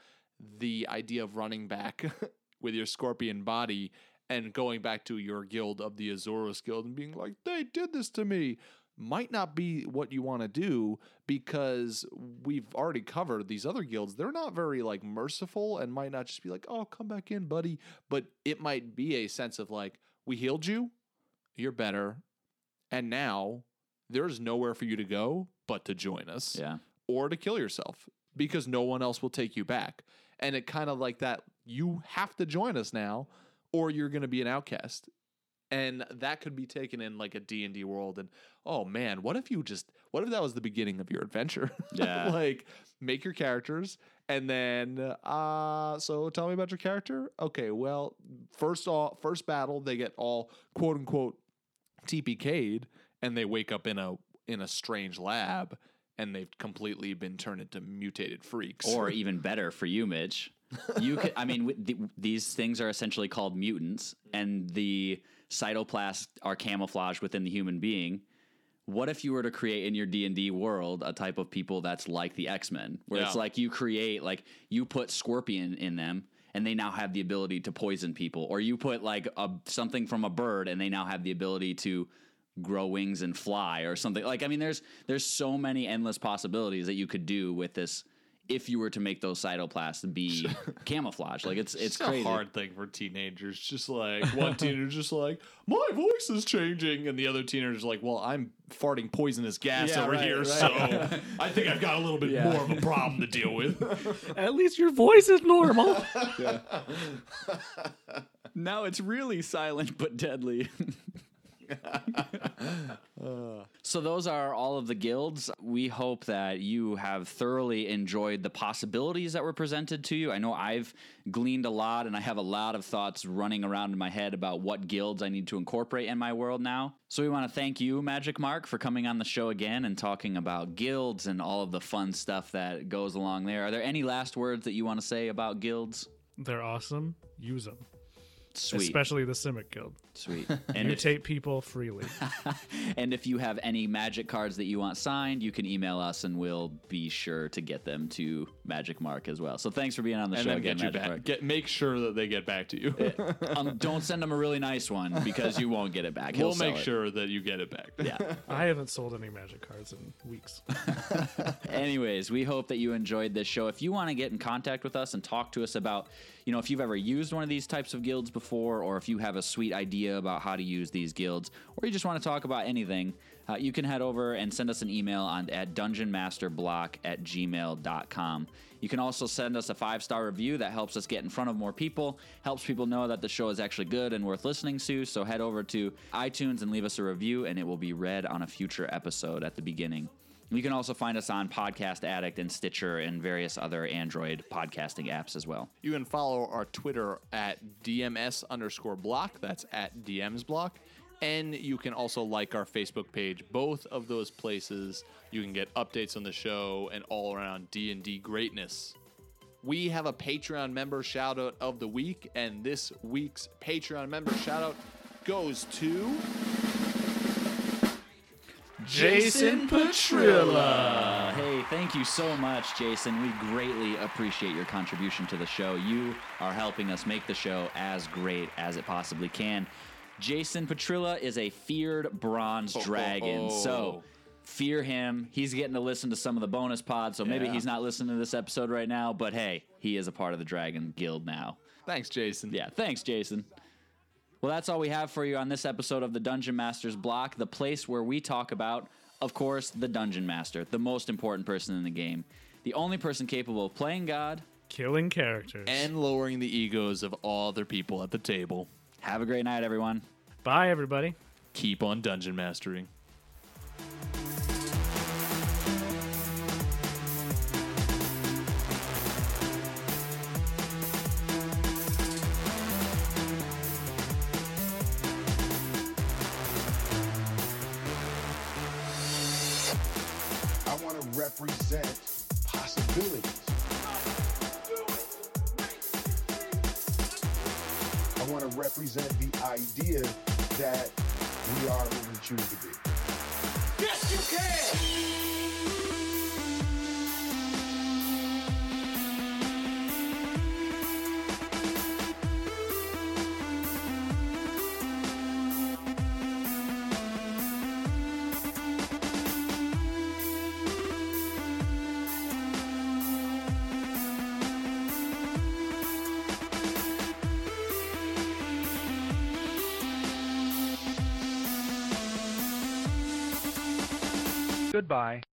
the idea of running back with your scorpion body and going back to your guild of the Azorius Guild and being like, they did this to me, might not be what you want to do because we've already covered these other guilds. They're not very like merciful and might not just be like, oh, come back in, buddy. But it might be a sense of like, we healed you, you're better, and now there's nowhere for you to go but to join us Yeah. or to kill yourself because no one else will take you back. And it kind of like that you have to join us now or you're going to be an outcast. And that could be taken in like a D&D world and oh man, what if you just what if that was the beginning of your adventure? Yeah. like make your characters and then uh so tell me about your character. Okay, well, first all first battle they get all quote unquote TPK'd and they wake up in a in a strange lab and they've completely been turned into mutated freaks. Or even better for you, Mitch. You could, I mean, w- th- these things are essentially called mutants, and the cytoplasts are camouflaged within the human being. What if you were to create in your D and D world a type of people that's like the X Men, where it's Yeah. like you create, like you put Scorpion in them, and they now have the ability to poison people, or you put like a something from a bird, and they now have the ability to grow wings and fly, or something. Like I mean, there's there's so many endless possibilities that you could do with this. If you were to make those cytoplasts be camouflage, like it's it's it's crazy. a hard thing for teenagers. Just like one teenager's just like, my voice is changing, and the other teenager's like, well, I'm farting poisonous gas Yeah, over right, here, right. so I think I've got a little bit Yeah. more of a problem to deal with. At least your voice is normal. Now it's really silent but deadly. so those are all of the guilds. We hope that you have thoroughly enjoyed the possibilities that were presented to you. I know I've gleaned a lot and I have a lot of thoughts running around in my head about what guilds I need to incorporate in my world now. So we want to thank you, Magic Mark, for coming on the show again and talking about guilds and all of the fun stuff that goes along there. Are there any last words that you want to say about guilds? They're awesome. Use them, Sweet. especially the Simic Guild. Sweet. And Mutate people freely. and if you have any magic cards that you want signed, you can email us and we'll be sure to get them to Magic Mark as well. So thanks for being on the and show then again, get you Magic back. Mark. Get make sure that they get back to you. um, don't send them a really nice one because you won't get it back. He'll we'll make it. sure that you get it back. Yeah. I haven't sold any magic cards in weeks. Anyways, we hope that you enjoyed this show. If you want to get in contact with us and talk to us about, you know, if you've ever used one of these types of guilds before, or if you have a sweet idea about how to use these guilds, or you just want to talk about anything, uh, you can head over and send us an email on at dungeonmasterblock at gmail.com. You can also send us a five star review that helps us get in front of more people, helps people know that the show is actually good and worth listening to. So head over to iTunes and leave us a review, and it will be read on a future episode at the beginning. You can also find us on Podcast Addict and Stitcher and various other Android podcasting apps as well. You can follow our Twitter at DMS underscore block. That's at DMs block. And you can also like our Facebook page. Both of those places, you can get updates on the show and all around D&D greatness. We have a Patreon member shout out of the week, and this week's Patreon member shout out goes to Jason Petrilla. Hey, thank you so much, Jason. We greatly appreciate your contribution to the show. You are helping us make the show as great as it possibly can. Jason Petrilla is a feared bronze dragon. oh. So fear him. He's getting to listen to some of the bonus pods, so maybe Yeah. he's not listening to this episode right now, but hey, he is a part of the Dragon Guild now. Thanks, Jason. Yeah, thanks, Jason. Well, that's all we have for you on this episode of the Dungeon Masters block, the place where we talk about, of course, the Dungeon Master, the most important person in the game, the only person capable of playing God. Killing characters. And lowering the egos of all other people at the table. Have a great night, everyone. Bye, everybody. Keep on dungeon mastering. I want to represent possibilities. I want to represent the idea that we are who we choose to be. Yes, you can! Goodbye.